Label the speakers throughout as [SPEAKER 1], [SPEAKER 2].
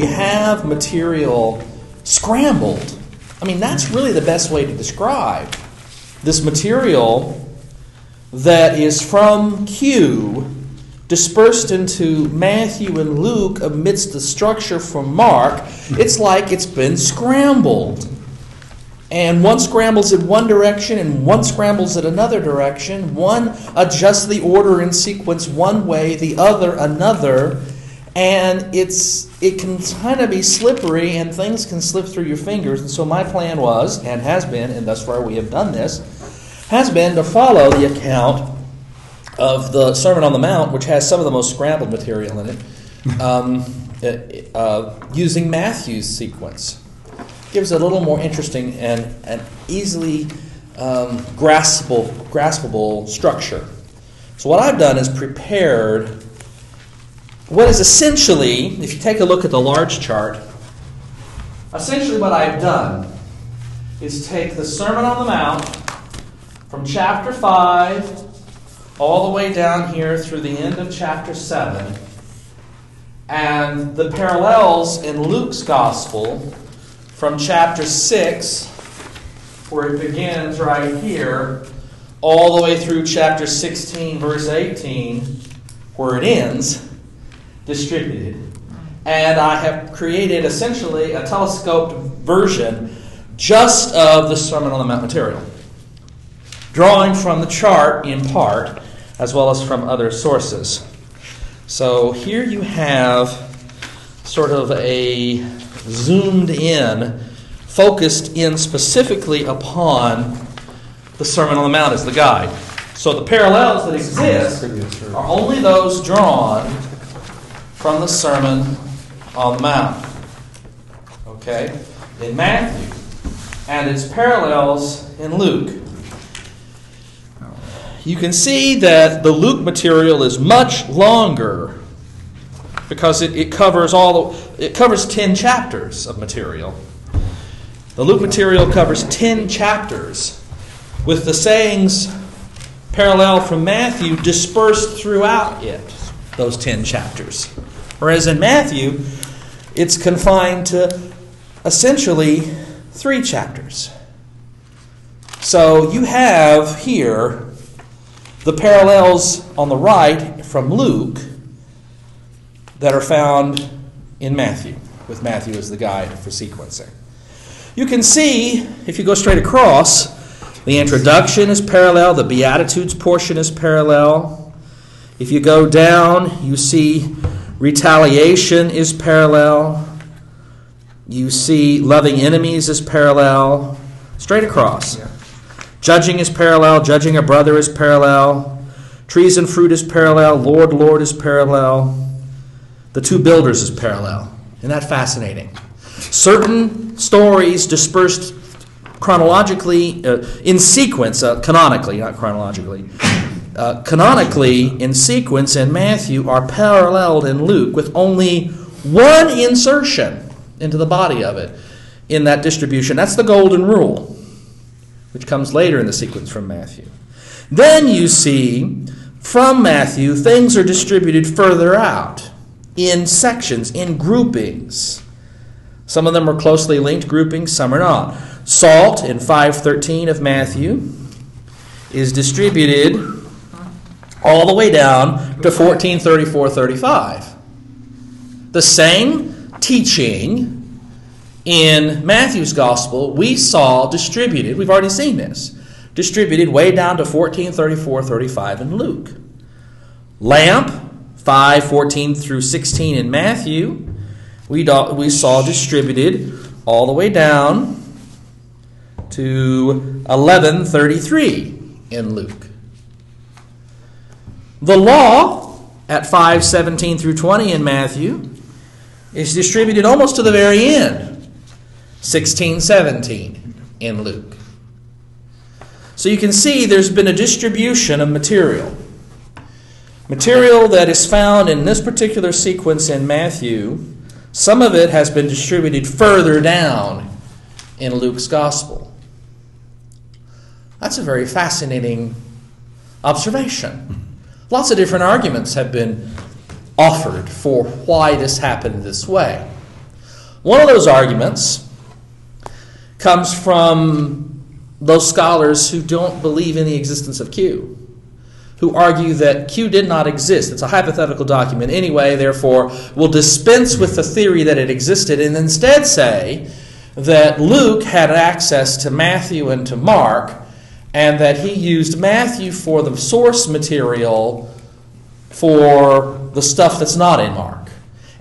[SPEAKER 1] we have material scrambled. I mean, that's really the best way to describe this material that is from Q dispersed into Matthew and Luke amidst the structure from Mark. It's like it's been scrambled. And one scrambles in one direction and one scrambles in another direction. One adjusts the order in sequence one way, the other another and it's it can kind of be slippery and things can slip through your fingers. And so my plan was and has been and thus far we have done this has been to follow the account of the sermon on the mount which has some of the most scrambled material in it um, uh, using matthew's sequence. Gives it a little more interesting and, and easily um, graspable, graspable structure. So what i've done is prepared what is essentially, if you take a look at the large chart, essentially what I've done is take the Sermon on the Mount from chapter 5 all the way down here through the end of chapter 7 and the parallels in Luke's Gospel from chapter 6, where it begins right here, all the way through chapter 16, verse 18, where it ends distributed. And I have created essentially a telescoped version just of the Sermon on the Mount material, drawing from the chart in part, as well as from other sources. So here you have sort of a zoomed in, focused in specifically upon the Sermon on the Mount as the guide. So the parallels that exist are only those drawn from the Sermon on the Mount. Okay? In Matthew. And its parallels in Luke. You can see that the Luke material is much longer because it, it covers all the, it covers 10 chapters of material. The Luke material covers 10 chapters with the sayings parallel from Matthew dispersed throughout it, those 10 chapters. Whereas in Matthew, it's confined to essentially three chapters. So you have here the parallels on the right from Luke that are found in Matthew, with Matthew as the guide for sequencing. You can see, if you go straight across, the introduction is parallel, the Beatitudes portion is parallel. If you go down, you see Retaliation is parallel. You see loving enemies is parallel. Straight across. Yeah. Judging is parallel. Judging a brother is parallel. Trees and fruit is parallel. Lord, Lord is parallel. The two builders is parallel. Isn't that fascinating? Certain stories dispersed chronologically, uh, in sequence, uh, canonically, not chronologically, uh, canonically in sequence in Matthew are paralleled in Luke with only one insertion into the body of it in that distribution. That's the golden rule, which comes later in the sequence from Matthew. Then you see from Matthew, things are distributed further out in sections, in groupings. Some of them are closely linked groupings, some are not. Salt in 513 of Matthew is distributed all the way down to 1434 35. The same teaching in Matthew's gospel we saw distributed, we've already seen this, distributed way down to 1434 35 in Luke. Lamp, 5 14 through 16 in Matthew, we, do, we saw distributed all the way down to 1133 in Luke. The law at 517 through 20 in Matthew is distributed almost to the very end, 16 17 in Luke. So you can see there's been a distribution of material. Material that is found in this particular sequence in Matthew, some of it has been distributed further down in Luke's gospel. That's a very fascinating observation. Lots of different arguments have been offered for why this happened this way. One of those arguments comes from those scholars who don't believe in the existence of Q, who argue that Q did not exist. It's a hypothetical document anyway, therefore, will dispense with the theory that it existed and instead say that Luke had access to Matthew and to Mark, and that he used Matthew for the source material for the stuff that's not in Mark.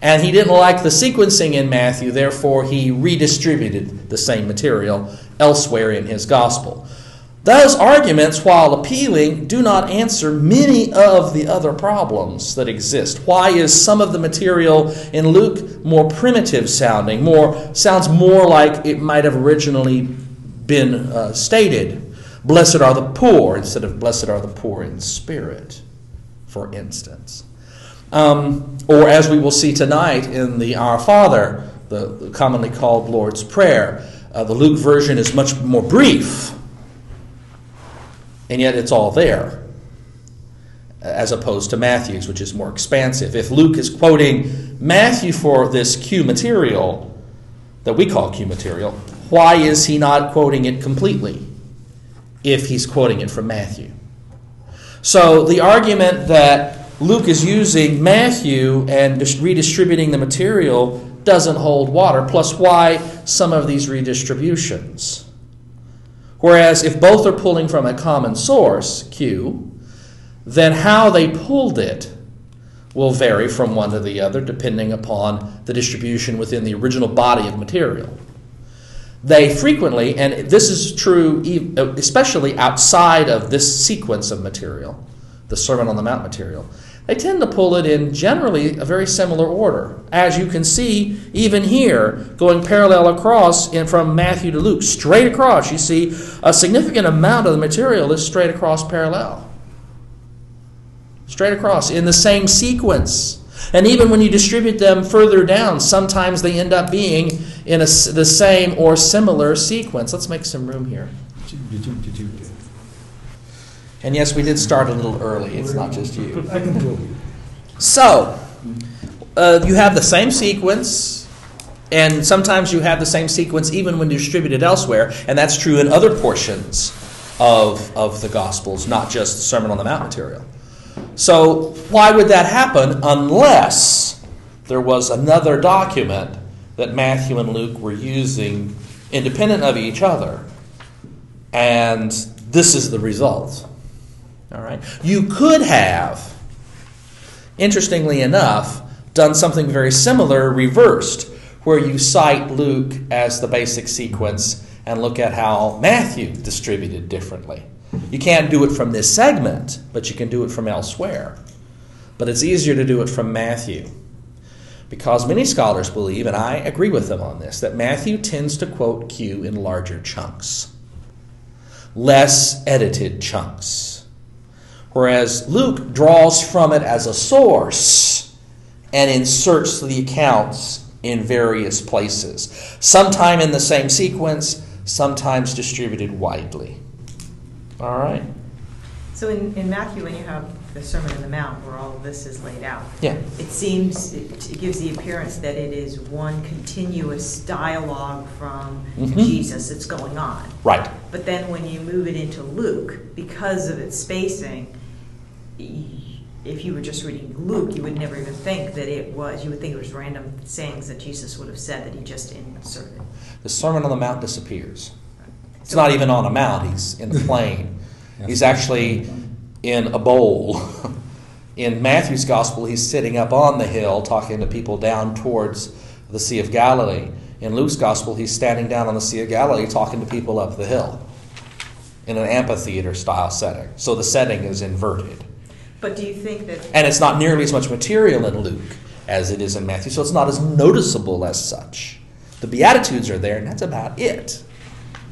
[SPEAKER 1] And he didn't like the sequencing in Matthew, therefore, he redistributed the same material elsewhere in his gospel. Those arguments, while appealing, do not answer many of the other problems that exist. Why is some of the material in Luke more primitive sounding, more sounds more like it might have originally been uh, stated? Blessed are the poor instead of blessed are the poor in spirit, for instance. Um, or as we will see tonight in the Our Father, the, the commonly called Lord's Prayer, uh, the Luke version is much more brief, and yet it's all there, as opposed to Matthew's, which is more expansive. If Luke is quoting Matthew for this Q material that we call Q material, why is he not quoting it completely if he's quoting it from Matthew? So the argument that Luke is using Matthew and redistributing the material doesn't hold water, plus why some of these redistributions. Whereas if both are pulling from a common source, Q, then how they pulled it will vary from one to the other depending upon the distribution within the original body of material. They frequently, and this is true especially outside of this sequence of material, the Sermon on the Mount material, they tend to pull it in generally a very similar order. As you can see, even here, going parallel across in from Matthew to Luke, straight across, you see a significant amount of the material is straight across parallel. Straight across in the same sequence. And even when you distribute them further down, sometimes they end up being in a, the same or similar sequence. Let's make some room here. And yes, we did start a little early. It's not just you. So, uh, you have the same sequence, and sometimes you have the same sequence even when distributed elsewhere, and that's true in other portions of, of the Gospels, not just the Sermon on the Mount material. So, why would that happen unless there was another document that Matthew and Luke were using independent of each other? And this is the result. All right. You could have, interestingly enough, done something very similar reversed, where you cite Luke as the basic sequence and look at how Matthew distributed differently. You can't do it from this segment, but you can do it from elsewhere. But it's easier to do it from Matthew. Because many scholars believe, and I agree with them on this, that Matthew tends to quote Q in larger chunks, less edited chunks whereas Luke draws from it as a source and inserts the accounts in various places, sometime in the same sequence, sometimes distributed widely. All right?
[SPEAKER 2] So in, in Matthew, when you have the Sermon on the Mount, where all of this is laid out,
[SPEAKER 1] yeah.
[SPEAKER 2] it seems, it, it gives the appearance that it is one continuous dialogue from mm-hmm. Jesus that's going on.
[SPEAKER 1] Right.
[SPEAKER 2] But then when you move it into Luke, because of its spacing, if you were just reading Luke, you would never even think that it was, you would think it was random sayings that Jesus would have said that he just inserted.
[SPEAKER 1] The Sermon on the Mount disappears. It's not even on a mount, he's in the plain. He's actually in a bowl. In Matthew's gospel, he's sitting up on the hill talking to people down towards the Sea of Galilee. In Luke's gospel, he's standing down on the Sea of Galilee talking to people up the hill in an amphitheater style setting. So the setting is inverted.
[SPEAKER 2] But do you think that.
[SPEAKER 1] And it's not nearly as much material in Luke as it is in Matthew, so it's not as noticeable as such. The Beatitudes are there, and that's about it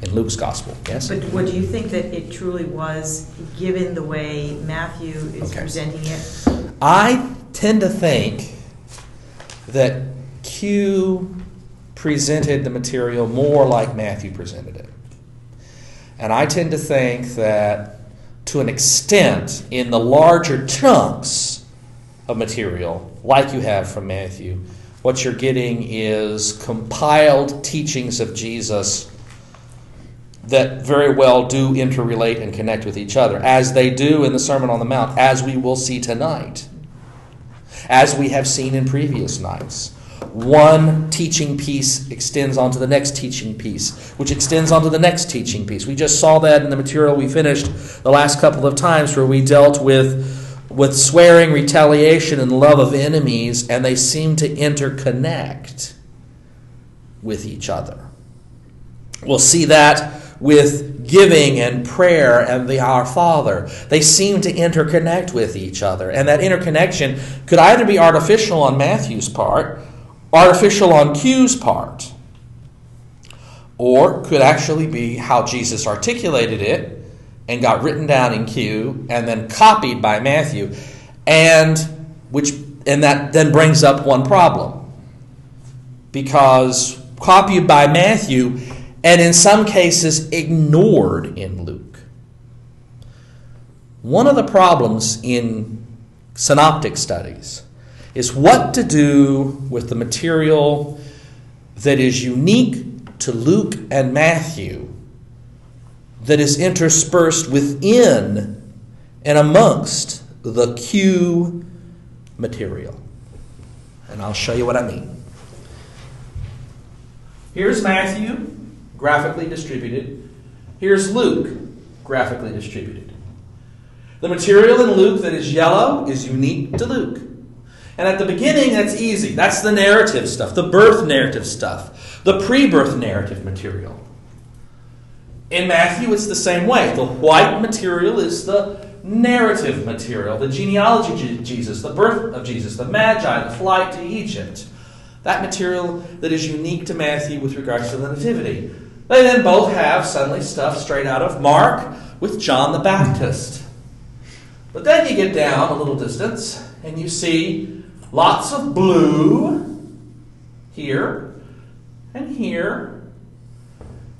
[SPEAKER 1] in Luke's gospel. Yes?
[SPEAKER 2] But what do you think that it truly was, given the way Matthew is okay. presenting it?
[SPEAKER 1] I tend to think that Q presented the material more like Matthew presented it. And I tend to think that to an extent in the larger chunks of material, like you have from Matthew, what you're getting is compiled teachings of Jesus that very well do interrelate and connect with each other, as they do in the Sermon on the Mount, as we will see tonight, as we have seen in previous nights. One teaching piece extends onto the next teaching piece, which extends onto the next teaching piece. We just saw that in the material we finished the last couple of times where we dealt with with swearing, retaliation, and love of enemies, and they seem to interconnect with each other. We'll see that with giving and prayer and the Our Father. They seem to interconnect with each other. And that interconnection could either be artificial on Matthew's part, artificial on Q's part, or could actually be how Jesus articulated it and got written down in Q and then copied by Matthew, and which and that then brings up one problem. Because copied by Matthew and in some cases ignored in Luke. One of the problems in synoptic studies is what to do with the material that is unique to Luke and Matthew that is interspersed within and amongst the Q material. And I'll show you what I mean. Here's Matthew, graphically distributed. Here's Luke, graphically distributed. The material in Luke that is yellow is unique to Luke. And at the beginning, that's easy. That's the narrative stuff, the birth narrative stuff, the pre birth narrative material. In Matthew, it's the same way. The white material is the narrative material, the genealogy of Jesus, the birth of Jesus, the Magi, the flight to Egypt. That material that is unique to Matthew with regards to the Nativity. They then both have suddenly stuff straight out of Mark with John the Baptist. But then you get down a little distance and you see lots of blue here and here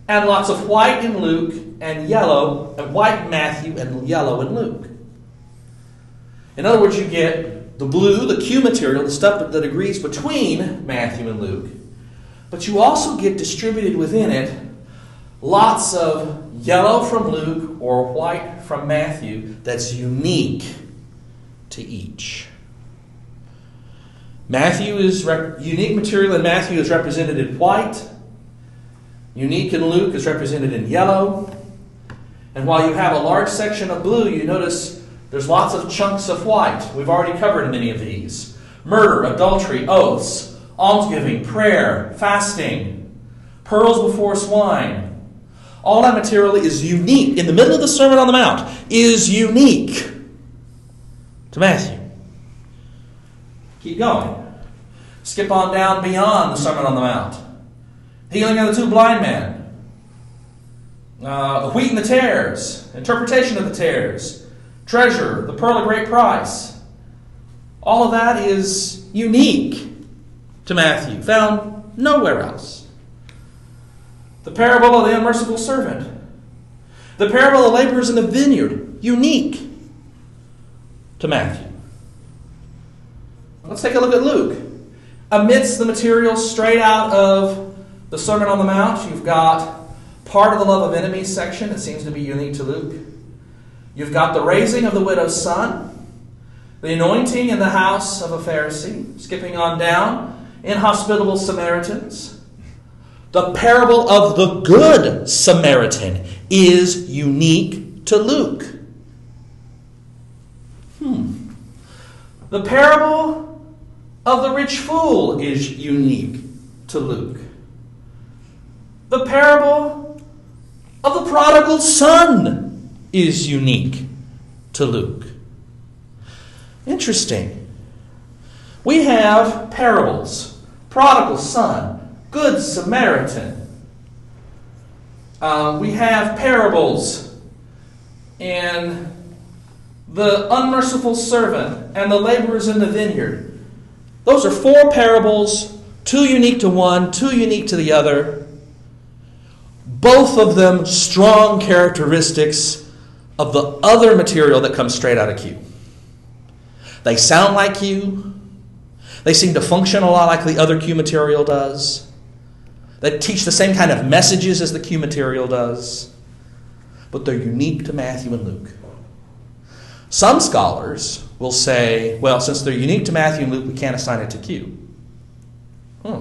[SPEAKER 1] and lots of white in Luke and yellow, and white in Matthew and yellow in Luke. In other words, you get the blue, the Q material, the stuff that agrees between Matthew and Luke, but you also get distributed within it lots of yellow from Luke or white from Matthew that's unique to each. Matthew is rep- unique material in Matthew is represented in white. Unique in Luke is represented in yellow. And while you have a large section of blue, you notice there's lots of chunks of white. We've already covered many of these murder, adultery, oaths, almsgiving, prayer, fasting, pearls before swine. All that material is unique. In the middle of the Sermon on the Mount, is unique to Matthew. Keep going. Skip on down beyond the Sermon on the Mount. Healing of the two blind men. Uh, the wheat and the tares. Interpretation of the tares. Treasure. The pearl of great price. All of that is unique to Matthew, found nowhere else. The parable of the unmerciful servant. The parable of laborers in the vineyard. Unique to Matthew. Let's take a look at Luke. Amidst the material straight out of the Sermon on the Mount, you've got part of the love of enemies section that seems to be unique to Luke. You've got the raising of the widow's son, the anointing in the house of a Pharisee, skipping on down, inhospitable Samaritans. The parable of the good Samaritan is unique to Luke. Hmm. The parable of the rich fool is unique to Luke the parable of the prodigal son is unique to Luke. Interesting. We have parables prodigal son, good Samaritan. Uh, we have parables in the unmerciful servant and the laborers in the vineyard. Those are four parables, two unique to one, two unique to the other both of them strong characteristics of the other material that comes straight out of Q. They sound like Q, They seem to function a lot like the other Q material does. They teach the same kind of messages as the Q material does, but they're unique to Matthew and Luke. Some scholars will say, well, since they're unique to Matthew and Luke, we can't assign it to Q. Hmm.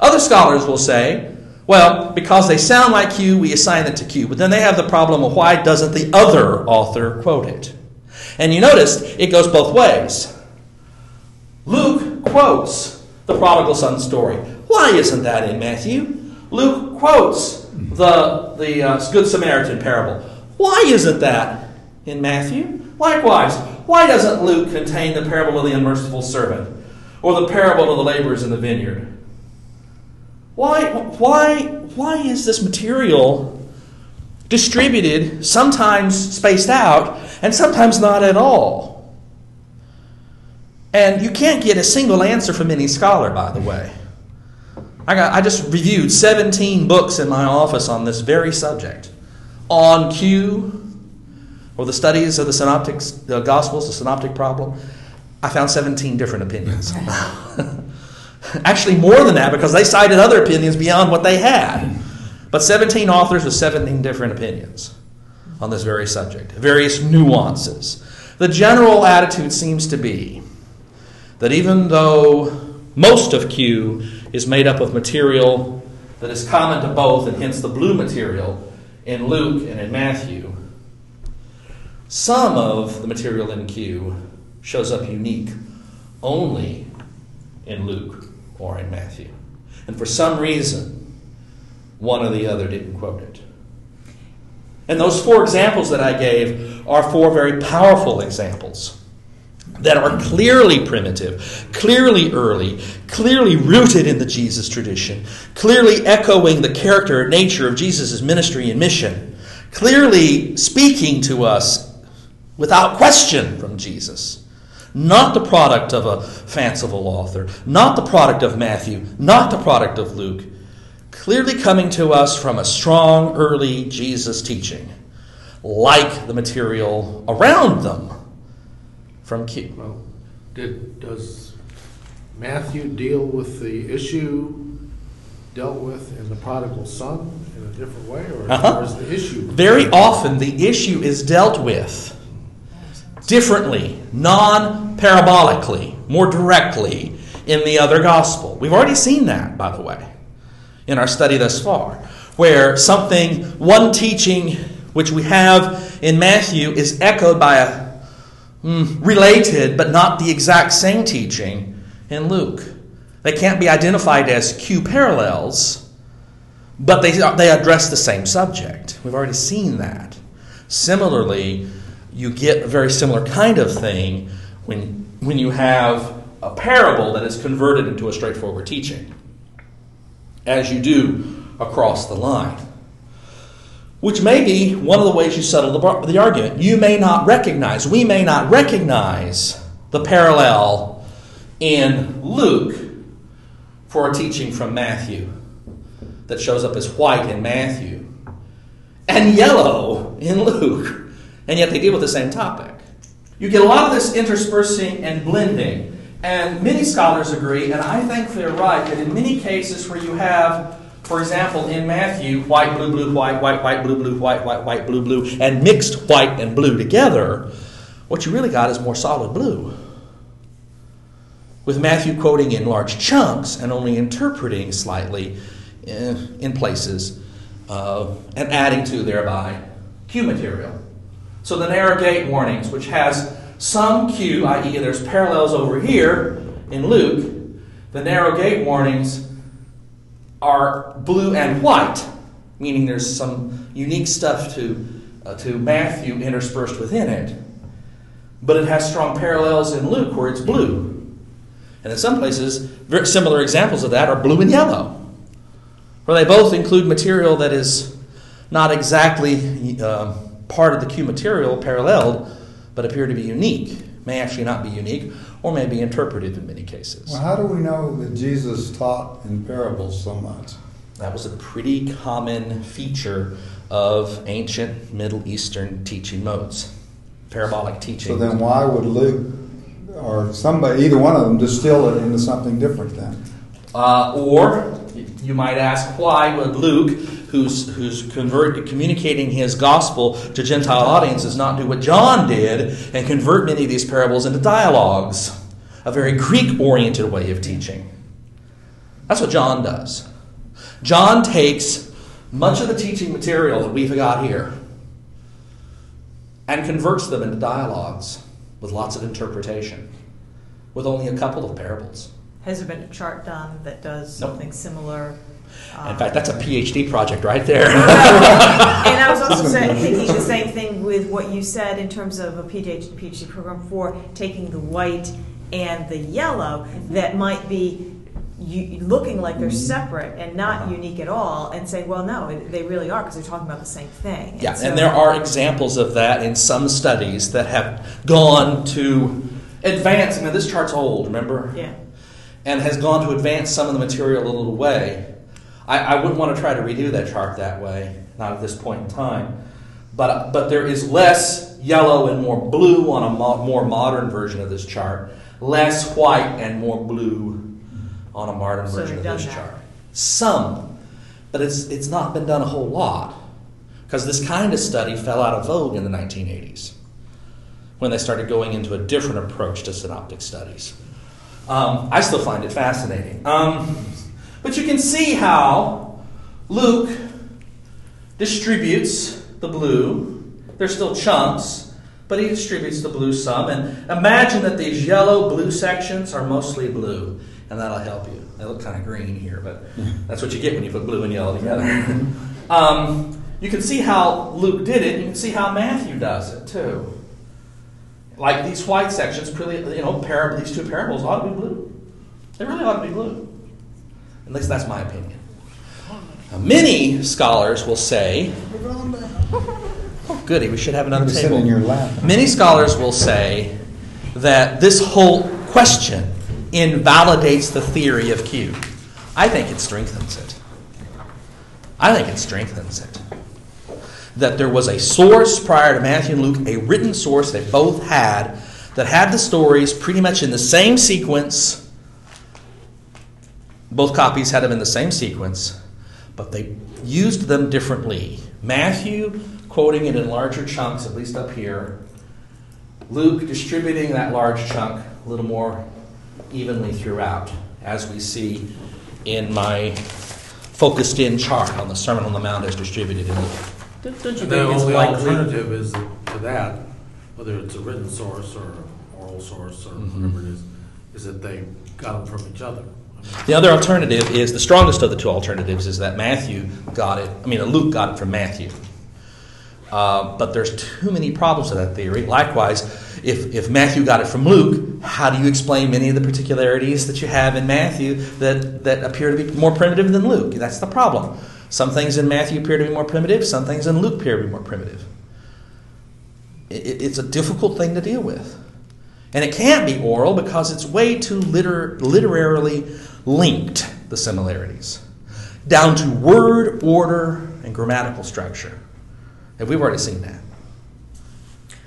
[SPEAKER 1] Other scholars will say, well, because they sound like Q, we assign it to Q. But then they have the problem of why doesn't the other author quote it? And you notice it goes both ways. Luke quotes the prodigal son story. Why isn't that in Matthew? Luke quotes the, the uh, Good Samaritan parable. Why isn't that in Matthew? Likewise, why doesn't Luke contain the parable of the unmerciful servant or the parable of the laborers in the vineyard? Why, why, why is this material distributed, sometimes spaced out, and sometimes not at all? And you can't get a single answer from any scholar, by the way. I, got, I just reviewed 17 books in my office on this very subject. On Q, or the studies of the synoptic the Gospels, the synoptic problem. I found 17 different opinions. Actually, more than that because they cited other opinions beyond what they had. But 17 authors with 17 different opinions on this very subject, various nuances. The general attitude seems to be that even though most of Q is made up of material that is common to both, and hence the blue material in Luke and in Matthew, some of the material in Q shows up unique only in Luke or in Matthew. And for some reason, one or the other didn't quote it. And those four examples that I gave are four very powerful examples that are clearly primitive, clearly early, clearly rooted in the Jesus tradition, clearly echoing the character and nature of Jesus' ministry and mission, clearly speaking to us without question from Jesus. Not the product of a fanciful author, not the product of Matthew, not the product of Luke, clearly coming to us from a strong early Jesus teaching, like the material around them from Q.
[SPEAKER 3] Well, did, does Matthew deal with the issue dealt with in the prodigal son in a different way, or,
[SPEAKER 1] uh-huh.
[SPEAKER 3] or is the issue?
[SPEAKER 1] Very often, the issue is dealt with differently, non parabolically, more directly in the other gospel. We've already seen that, by the way, in our study thus far, where something, one teaching which we have in Matthew is echoed by a related but not the exact same teaching in Luke. They can't be identified as Q parallels, but they, they address the same subject. We've already seen that. Similarly, you get a very similar kind of thing when, when you have a parable that is converted into a straightforward teaching, as you do across the line. Which may be one of the ways you settle the, the argument. You may not recognize, we may not recognize the parallel in Luke for a teaching from Matthew that shows up as white in Matthew and yellow in Luke and yet they deal with the same topic. You get a lot of this interspersing and blending. And many scholars agree, and I think they're right, that in many cases where you have, for example, in Matthew, white, blue, blue, white, white, white, blue, blue, white, white, white, blue, blue, and mixed white and blue together, what you really got is more solid blue. With Matthew quoting in large chunks and only interpreting slightly eh, in places uh, and adding to thereby Q material. So the narrow gate warnings, which has some Q, i.e., there's parallels over here in Luke, the narrow gate warnings are blue and white, meaning there's some unique stuff to, uh, to Matthew interspersed within it. But it has strong parallels in Luke where it's blue. And in some places, very similar examples of that are blue and yellow, where they both include material that is not exactly. Uh, part of the Q material paralleled, but appear to be unique, may actually not be unique, or may be interpreted in many cases.
[SPEAKER 4] Well, how do we know that Jesus taught in parables so much?
[SPEAKER 1] That was a pretty common feature of ancient Middle Eastern teaching modes, parabolic teaching.
[SPEAKER 4] So then, why would Luke or somebody, either one of them, distill it into something different then.
[SPEAKER 1] Uh, or you might ask, why would Luke, who's, who's convert, communicating his gospel to Gentile audiences, not do what John did and convert many of these parables into dialogues? A very Greek oriented way of teaching. That's what John does. John takes much of the teaching material that we've got here and converts them into dialogues with lots of interpretation, with only a couple of parables.
[SPEAKER 2] Has there been a chart done that does
[SPEAKER 1] Nope.
[SPEAKER 2] something similar?
[SPEAKER 1] In fact, that's a PhD project right there.
[SPEAKER 2] and I was also saying, thinking the same thing with what you said in terms of a PhD, PhD program for taking the white and the yellow that might be you, looking like they're separate and not
[SPEAKER 1] Uh-huh.
[SPEAKER 2] unique at all, and saying, well, no, it- they really are because they're talking about the same thing.
[SPEAKER 1] Yeah,
[SPEAKER 2] so-
[SPEAKER 1] and there are examples of that in some studies that have gone to advance. I mean, this chart's old, remember?
[SPEAKER 2] Yeah.
[SPEAKER 1] And has gone to advance some of the material a little way. I, I wouldn't want to try to redo that chart that way, not at this point in time. But, but there is less yellow and more blue on a mo- more modern version of this chart, less white and more blue on a modern
[SPEAKER 2] So
[SPEAKER 1] version of this
[SPEAKER 2] that.
[SPEAKER 1] chart. Some, but it's, it's not been done a whole lot. Because this kind of study fell out of vogue in the 1980s when they started going into a different approach to synoptic studies. Um, I still find it fascinating. Um, but you can see how Luke distributes the blue. They're still chunks, but he distributes the blue some. And imagine that these yellow blue sections are mostly blue, and that'll help you. They look kind of green here, but that's what you get when you put blue and yellow together. um, you can see how Luke did it. You can see how Matthew does it too. Like these white sections, really, you know, parable, these two parables ought to be blue. They really ought to be blue. At least that's my opinion. Now, many scholars will say, "Oh, goody, we should have another table."
[SPEAKER 4] in your lap.
[SPEAKER 1] Many scholars will say that this whole question invalidates the theory of Q. I think it strengthens it. I think it strengthens it. That there was a source prior to Matthew and Luke, a written source they both had, that had the stories pretty much in the same sequence. Both copies had them in the same sequence, but they used them differently. Matthew quoting it in larger chunks, at least up here. Luke distributing that large chunk a little more evenly throughout, as we see in my focused in chart on the Sermon on the Mount as distributed in Luke.
[SPEAKER 5] Don't don't you
[SPEAKER 3] And the
[SPEAKER 5] think it's
[SPEAKER 3] only
[SPEAKER 5] likely?
[SPEAKER 3] alternative is to that, whether it's a written source or an oral source or
[SPEAKER 1] Mm-hmm.
[SPEAKER 3] whatever it is, is that they got them from each other.
[SPEAKER 1] The other alternative is the strongest of the two alternatives is that Matthew got it, I mean, Luke got it from Matthew. Uh, but there's too many problems with that theory. Likewise, if, if Matthew got it from Luke, how do you explain many of the particularities that you have in Matthew that, that appear to be more primitive than Luke? That's the problem. Some things in Matthew appear to be more primitive, some things in Luke appear to be more primitive. It, it- it's a difficult thing to deal with. And it can't be oral because it's way too liter- literarily linked, the similarities, down to word, order, and grammatical structure. And we've already seen that.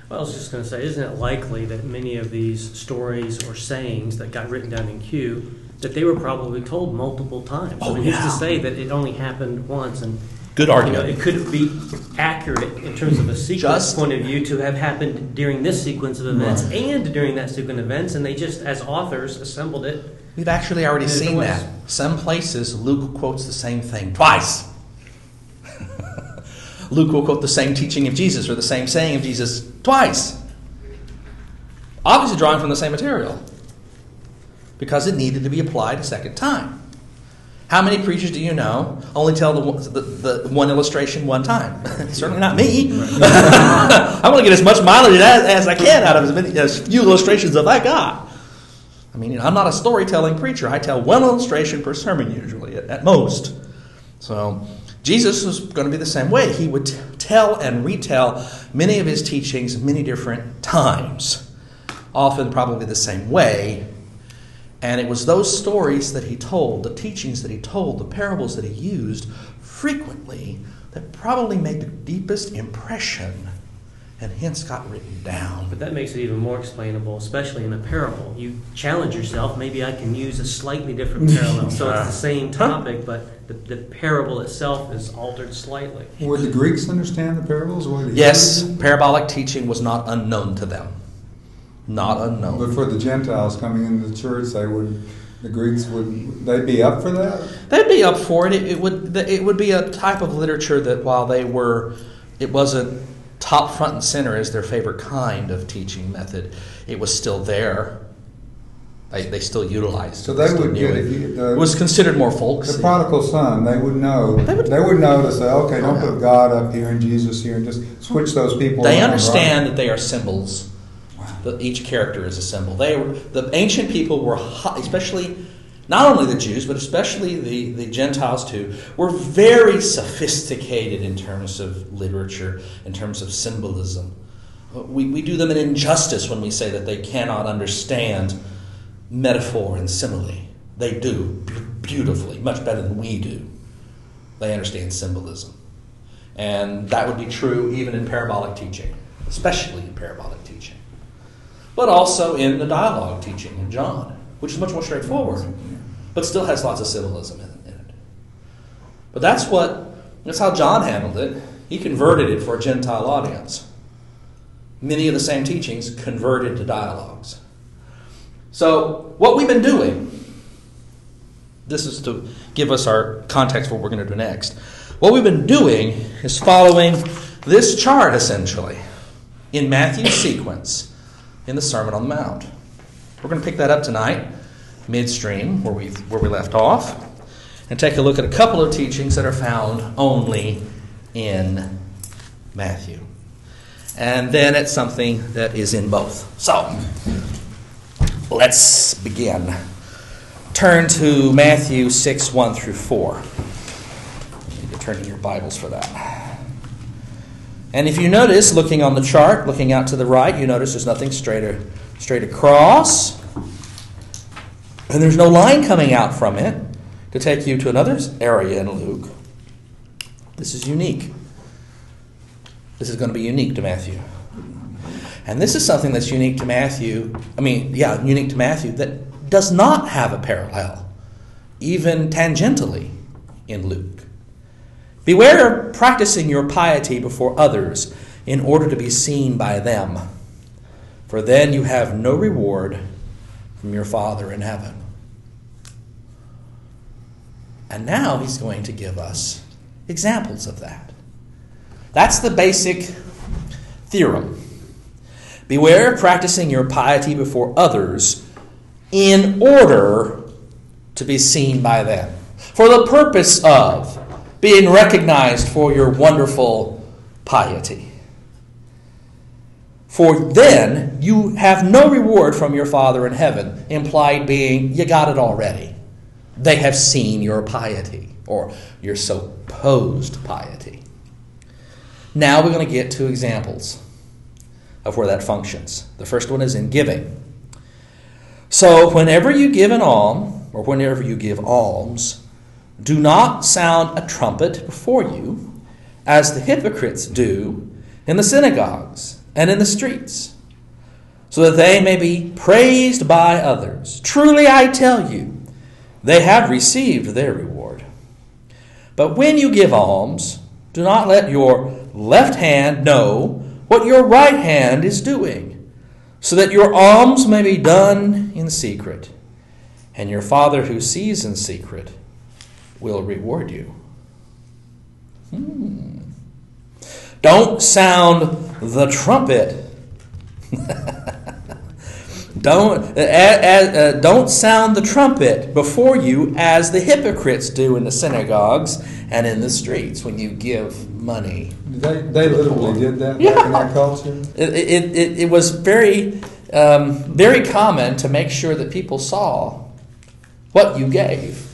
[SPEAKER 5] Well, I was just going to say, isn't it likely that many of these stories or sayings that got written down in Q, that they were probably told multiple times?
[SPEAKER 1] Oh,
[SPEAKER 5] I mean, who's
[SPEAKER 1] yeah.
[SPEAKER 5] to say that it only happened once? And
[SPEAKER 1] Good
[SPEAKER 5] you know,
[SPEAKER 1] argument.
[SPEAKER 5] it could be accurate in terms of a sequence
[SPEAKER 1] Just-
[SPEAKER 5] point of view to have happened during this sequence of events and during that sequence of events, and they just, as authors, assembled it.
[SPEAKER 1] We've actually already seen that. Some places, Luke quotes the same thing twice. Luke will quote the same teaching of Jesus or the same saying of Jesus twice. Obviously, drawing from the same material because it needed to be applied a second time. How many preachers do you know only tell the, one- the, the one illustration one time? Certainly not me. I want to get as much mileage as, as I can out of as, many, as few illustrations as I got. I mean, I'm not a storytelling preacher. I tell one illustration per sermon usually, at, at most. So, Jesus was going to be the same way. He would t- tell and retell many of his teachings many different times, often probably the same way. And it was those stories that he told, the teachings that he told, the parables that he used frequently that probably made the deepest impression and hence got written down.
[SPEAKER 5] But that makes it even more explainable, especially in a parable. You challenge yourself, maybe I can use a slightly different parallel. So it's the uh-huh. same topic, but the, the parable itself is altered slightly.
[SPEAKER 4] Would the Greeks understand the parables? Would the
[SPEAKER 1] Yes,
[SPEAKER 4] Hebrews?
[SPEAKER 1] parabolic teaching was not unknown to them. Not unknown.
[SPEAKER 4] But for the Gentiles coming into the church, they would, the Greeks would, they'd be up for that?
[SPEAKER 1] They'd be up for it. it. It would it would be a type of literature that while they were, it wasn't top front and center as their favorite kind of teaching method. It was still there. They, they still utilized.
[SPEAKER 4] So
[SPEAKER 1] it.
[SPEAKER 4] they would
[SPEAKER 1] knew
[SPEAKER 4] get,
[SPEAKER 1] it.
[SPEAKER 4] if you,
[SPEAKER 1] It was considered more folksy.
[SPEAKER 4] the prodigal son, they would know,
[SPEAKER 1] They would-
[SPEAKER 4] they would know to say, okay, don't put God up here and Jesus here and just switch those people
[SPEAKER 1] They understand
[SPEAKER 4] right?
[SPEAKER 1] that they are symbols. That each character is a symbol. They were, the ancient people were, hi- especially not only the Jews, but especially the, the Gentiles too, were very sophisticated in terms of literature, in terms of symbolism. We, we do them an injustice when we say that they cannot understand metaphor and simile. They do beautifully, much better than we do. They understand symbolism. And that would be true even in parabolic teaching, especially in parabolic teaching. But also in the dialogue teaching in John, which is much more straightforward, but still has lots of symbolism in, it. But that's what that's how John handled it. He converted it for a Gentile audience. Many of the same teachings converted to dialogues. So what we've been doing, this is to give us our context for what we're going to do next. What we've been doing is following this chart essentially in Matthew's sequence in the Sermon on the Mount. We're going to pick that up tonight, midstream, where we, where we left off, and take a look at a couple of teachings that are found only in Matthew. And then at something that is in both. So, let's begin. Turn to Matthew 6 1 through 4. You need to turn in your Bibles for that. And if you notice, looking on the chart, looking out to the right, you notice there's nothing straight, straight across. And there's no line coming out from it to take you to another area in Luke. This is unique. This is going to be unique to Matthew. And this is something that's unique to Matthew. I mean, yeah, unique to Matthew that does not have a parallel, even tangentially, in Luke. Beware of practicing your piety before others in order to be seen by them, for then you have no reward from your Father in heaven. And now he's going to give us examples of that. That's the basic theorem. Beware of practicing your piety before others in order to be seen by them, for the purpose of being recognized for your wonderful piety. For then you have no reward from your Father in heaven, implied being you got it already. They have seen your piety, or your supposed piety. Now we're going to get two examples of where that functions. The first one is in giving. So, whenever you give an alms, or whenever you give alms, do not sound a trumpet before you, as the hypocrites do in the synagogues and in the streets, so that they may be praised by others. Truly I tell you, they have received their reward. But when you give alms, do not let your left hand know what your right hand is doing, so that your alms may be done in secret, and your Father who sees in secret will reward you. Hmm. Don't sound the trumpet. don't, uh, uh, don't sound the trumpet before you as the hypocrites do in the synagogues and in the streets when you give money.
[SPEAKER 4] They, they literally did that back in
[SPEAKER 1] Yeah.
[SPEAKER 4] that culture?
[SPEAKER 1] It, it, it, it was very, um, very common to make sure that people saw what you gave.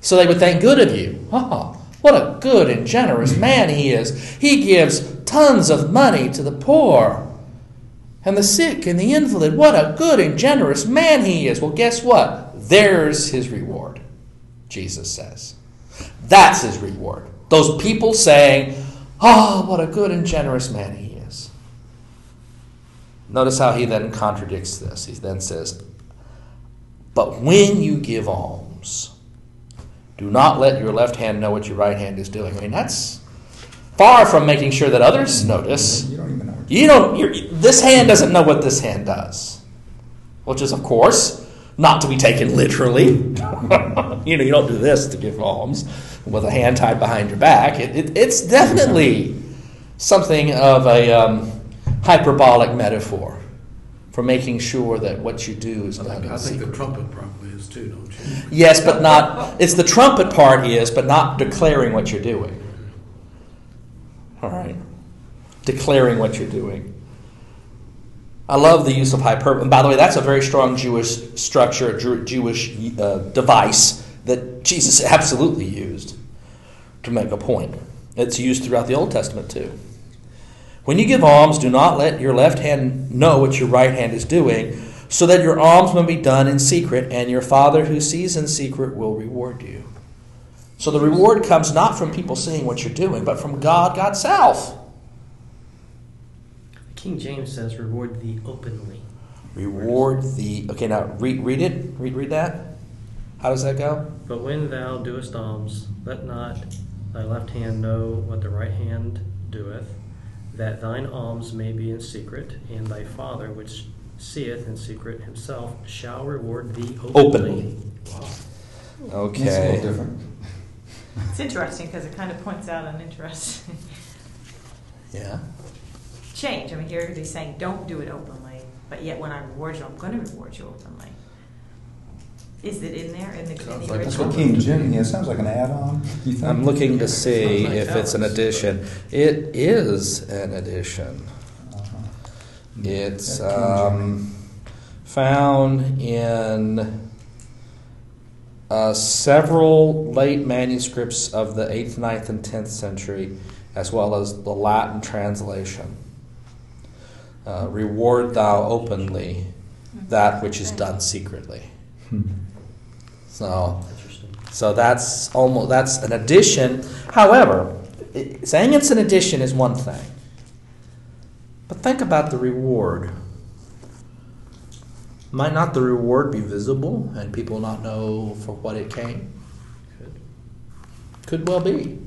[SPEAKER 1] So they would think good of you. Oh, what a good and generous man he is. He gives tons of money to the poor and the sick and the invalid. What a good and generous man he is. Well, guess what? There's his reward, Jesus says. That's his reward. Those people saying, Oh, what a good and generous man he is. Notice how he then contradicts this. He then says, But when you give alms, do not let your left hand know what your right hand is doing. I mean, that's far from making sure that others notice.
[SPEAKER 4] You don't know.
[SPEAKER 1] You don't. You're, this hand doesn't know what this hand does, which is, of course, not to be taken literally. you know, you don't do this to give alms with a hand tied behind your back. It, it, it's definitely something of a um, hyperbolic metaphor for making sure that what you do is
[SPEAKER 3] I
[SPEAKER 1] done
[SPEAKER 3] think,
[SPEAKER 1] in
[SPEAKER 3] I think the trumpet probably is too, don't you?
[SPEAKER 1] Yes, but not. It's the trumpet part is, but not declaring what you're doing. All right, declaring what you're doing. I love the use of hyperbole. And by the way, that's a very strong Jewish structure, Jew- Jewish uh, device that Jesus absolutely used to make a point. It's used throughout the Old Testament too. When you give alms, do not let your left hand know what your right hand is doing, so that your alms may be done in secret, and your Father who sees in secret will reward you. So the reward comes not from people seeing what you're doing, but from God, God's self.
[SPEAKER 5] King James says, "Reward thee openly."
[SPEAKER 1] Reward thee. Okay, now read, read it. Read, read that. How does that go?
[SPEAKER 5] But when thou doest alms, let not thy left hand know what the right hand doeth, that thine alms may be in secret, and thy Father which seeth in secret himself shall reward thee openly.
[SPEAKER 1] Openly.
[SPEAKER 4] It's a
[SPEAKER 1] Okay.
[SPEAKER 4] little different.
[SPEAKER 2] It's interesting because it kind of points out an interesting
[SPEAKER 1] Yeah.
[SPEAKER 2] Change. I mean, here he's saying, don't do it openly, but yet when I reward you, I'm going to reward you openly. Is it in there in the, in the
[SPEAKER 3] like
[SPEAKER 4] That's
[SPEAKER 2] original?
[SPEAKER 4] what King Jimmy. It sounds like an add-on. You think?
[SPEAKER 1] I'm looking to see
[SPEAKER 5] Sounds like
[SPEAKER 1] if it's an addition. It is an addition.
[SPEAKER 4] Uh-huh.
[SPEAKER 1] It's
[SPEAKER 4] That King Jimmy.
[SPEAKER 1] um, found in uh, several late manuscripts of the 8th, 9th, and 10th century, as well as the Latin translation. Uh, reward thou openly that which is done secretly.
[SPEAKER 4] Hmm.
[SPEAKER 1] So, so that's almost that's an addition. However, i saying it's an addition is one thing. But think about the reward. Might not the reward be visible and people not know for what it came?
[SPEAKER 5] Good.
[SPEAKER 1] Could well be.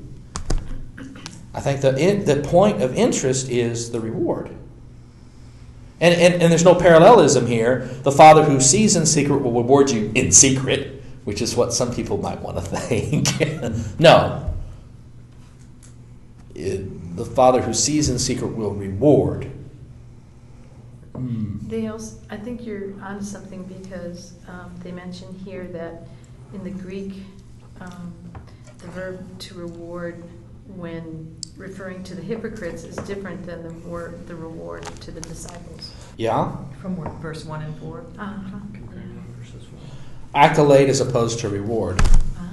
[SPEAKER 1] I think the in, the point of interest is the reward. And, and, and there's no parallelism here. The Father who sees in secret will reward you in secret, which is what some people might want to think. no. It- the Father who sees in secret will reward.
[SPEAKER 4] Hmm.
[SPEAKER 6] They also, I think you're onto something because um, they mention here that in the Greek, um, the verb to reward when referring to the hypocrites is different than the word, the reward to the disciples.
[SPEAKER 1] Yeah?
[SPEAKER 2] From where- verse 1 and 4.
[SPEAKER 6] Uh-huh.
[SPEAKER 5] Comparing verses one.
[SPEAKER 1] Accolade as opposed to reward.
[SPEAKER 6] Ah.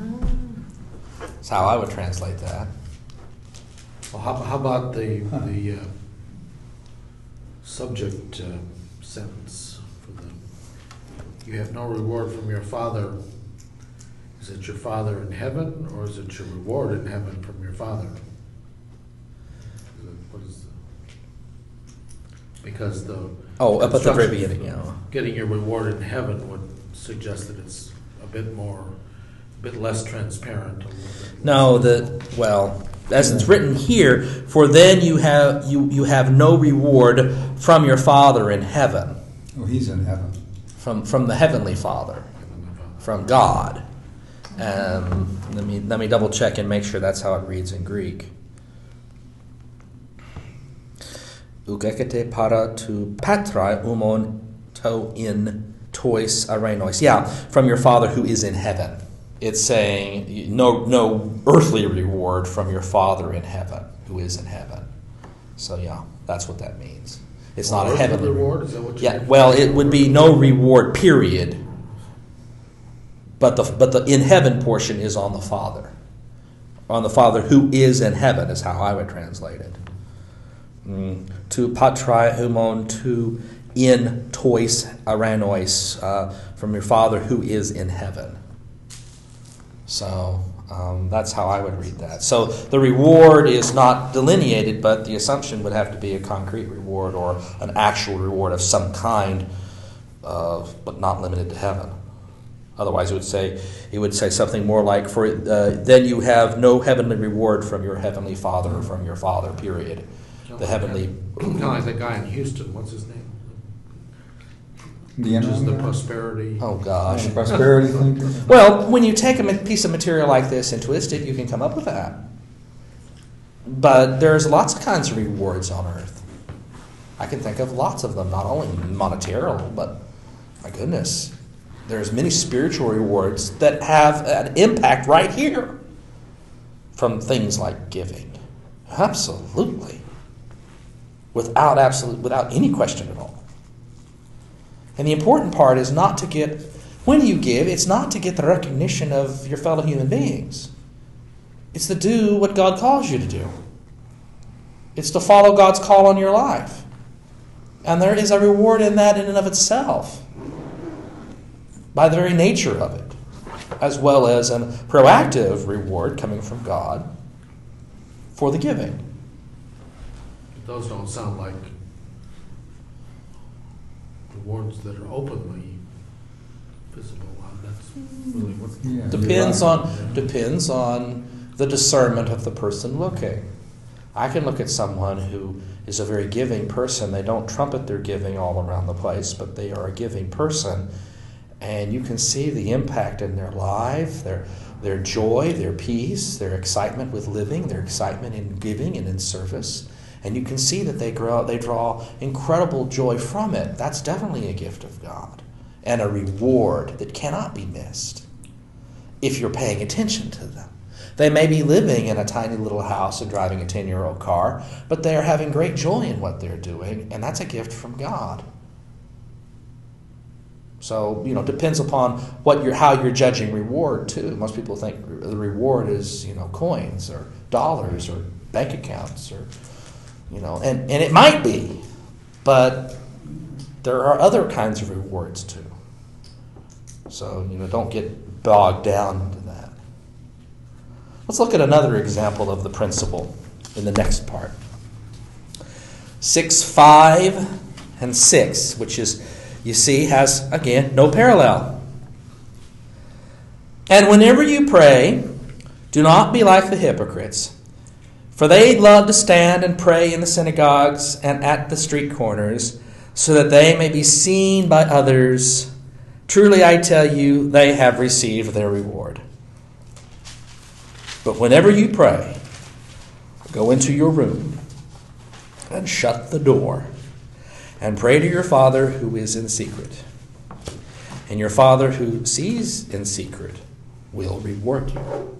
[SPEAKER 1] That's how I would translate that.
[SPEAKER 3] Well, how, how about the, the uh, subject uh, sentence for the, you have no reward from your Father. Is it your Father in heaven, or is it your reward in heaven from your Father? Is it- What is the? Because the.
[SPEAKER 1] Oh, up at the very beginning, yeah.
[SPEAKER 3] Getting your reward in heaven would suggest that it's a bit more, a bit less transparent. a bit.
[SPEAKER 1] No, the well, as it's written here, for then you have you you have no reward from your Father in heaven,
[SPEAKER 4] Oh, he's in heaven.
[SPEAKER 1] from from the heavenly Father, from God. Um, let me let me double check and make sure that's how it reads in Greek. Ugekete para tu patrai umon to in tois arenos. Yeah, from your Father who is in heaven. It's saying no no earthly reward from your Father in heaven who is in heaven. So yeah, that's what that means. It's not a heavenly
[SPEAKER 3] reward, is that what
[SPEAKER 1] Yeah, well, it would be no reward. Period. But the but the in heaven portion is on the Father, on the Father who is in heaven is how I would translate it. Mm. To patrai humon to in tois aranois uh, from your Father who is in heaven. So Um, that's how I would read that. So the reward is not delineated, but the assumption would have to be a concrete reward or an actual reward of some kind, but not limited to heaven. Otherwise, it would say it would say something more like, "For uh, then you have no heavenly reward from your heavenly Father or from your Father." Period. The heavenly.
[SPEAKER 3] Kind of like that guy in Houston, what's his name?
[SPEAKER 4] The
[SPEAKER 3] Which is the prosperity.
[SPEAKER 1] Oh gosh.
[SPEAKER 4] prosperity thinker.
[SPEAKER 1] Well, when you take a piece of material like this and twist it, you can come up with that. But there's lots of kinds of rewards on earth. I can think of lots of them, not only monetary, but my goodness, there's many spiritual rewards that have an impact right here from things like giving. Absolutely. Without absolute without any question at all. And the important part is not to get, when you give, it's not to get the recognition of your fellow human beings. It's to do what God calls you to do. It's to follow God's call on your life. And there is a reward in that in and of itself, by the very nature of it, as well as a proactive reward coming from God for the giving.
[SPEAKER 3] Those don't sound like rewards that are openly visible. That's really what.
[SPEAKER 4] Yeah.
[SPEAKER 1] Depends
[SPEAKER 4] You're
[SPEAKER 1] on depends on the discernment of the person looking. I can look at someone who is a very giving person. They don't trumpet their giving all around the place, but they are a giving person, and you can see the impact in their life, their their joy, their peace, their excitement with living, their excitement in giving and in service. And you can see that they grow they draw incredible joy from it. That's definitely a gift of God and a reward that cannot be missed if you're paying attention to them. They may be living in a tiny little house and driving a 10 year old car, but they are having great joy in what they're doing, and that's a gift from God. So, you know, depends upon what you're, how you're judging reward, too. Most people think the reward is, you know, coins or dollars or bank accounts or, you know, and, and it might be, but there are other kinds of rewards, too. So, you know, don't get bogged down into that. Let's look at another example of the principle in the next part. 6, 5, and 6, which is, you see, has, again, no parallel. And whenever you pray, do not be like the hypocrites, for they love to stand and pray in the synagogues and at the street corners, so that they may be seen by others. Truly I tell you, they have received their reward. But whenever you pray, go into your room and shut the door and pray to your Father who is in secret. And your Father who sees in secret will reward you.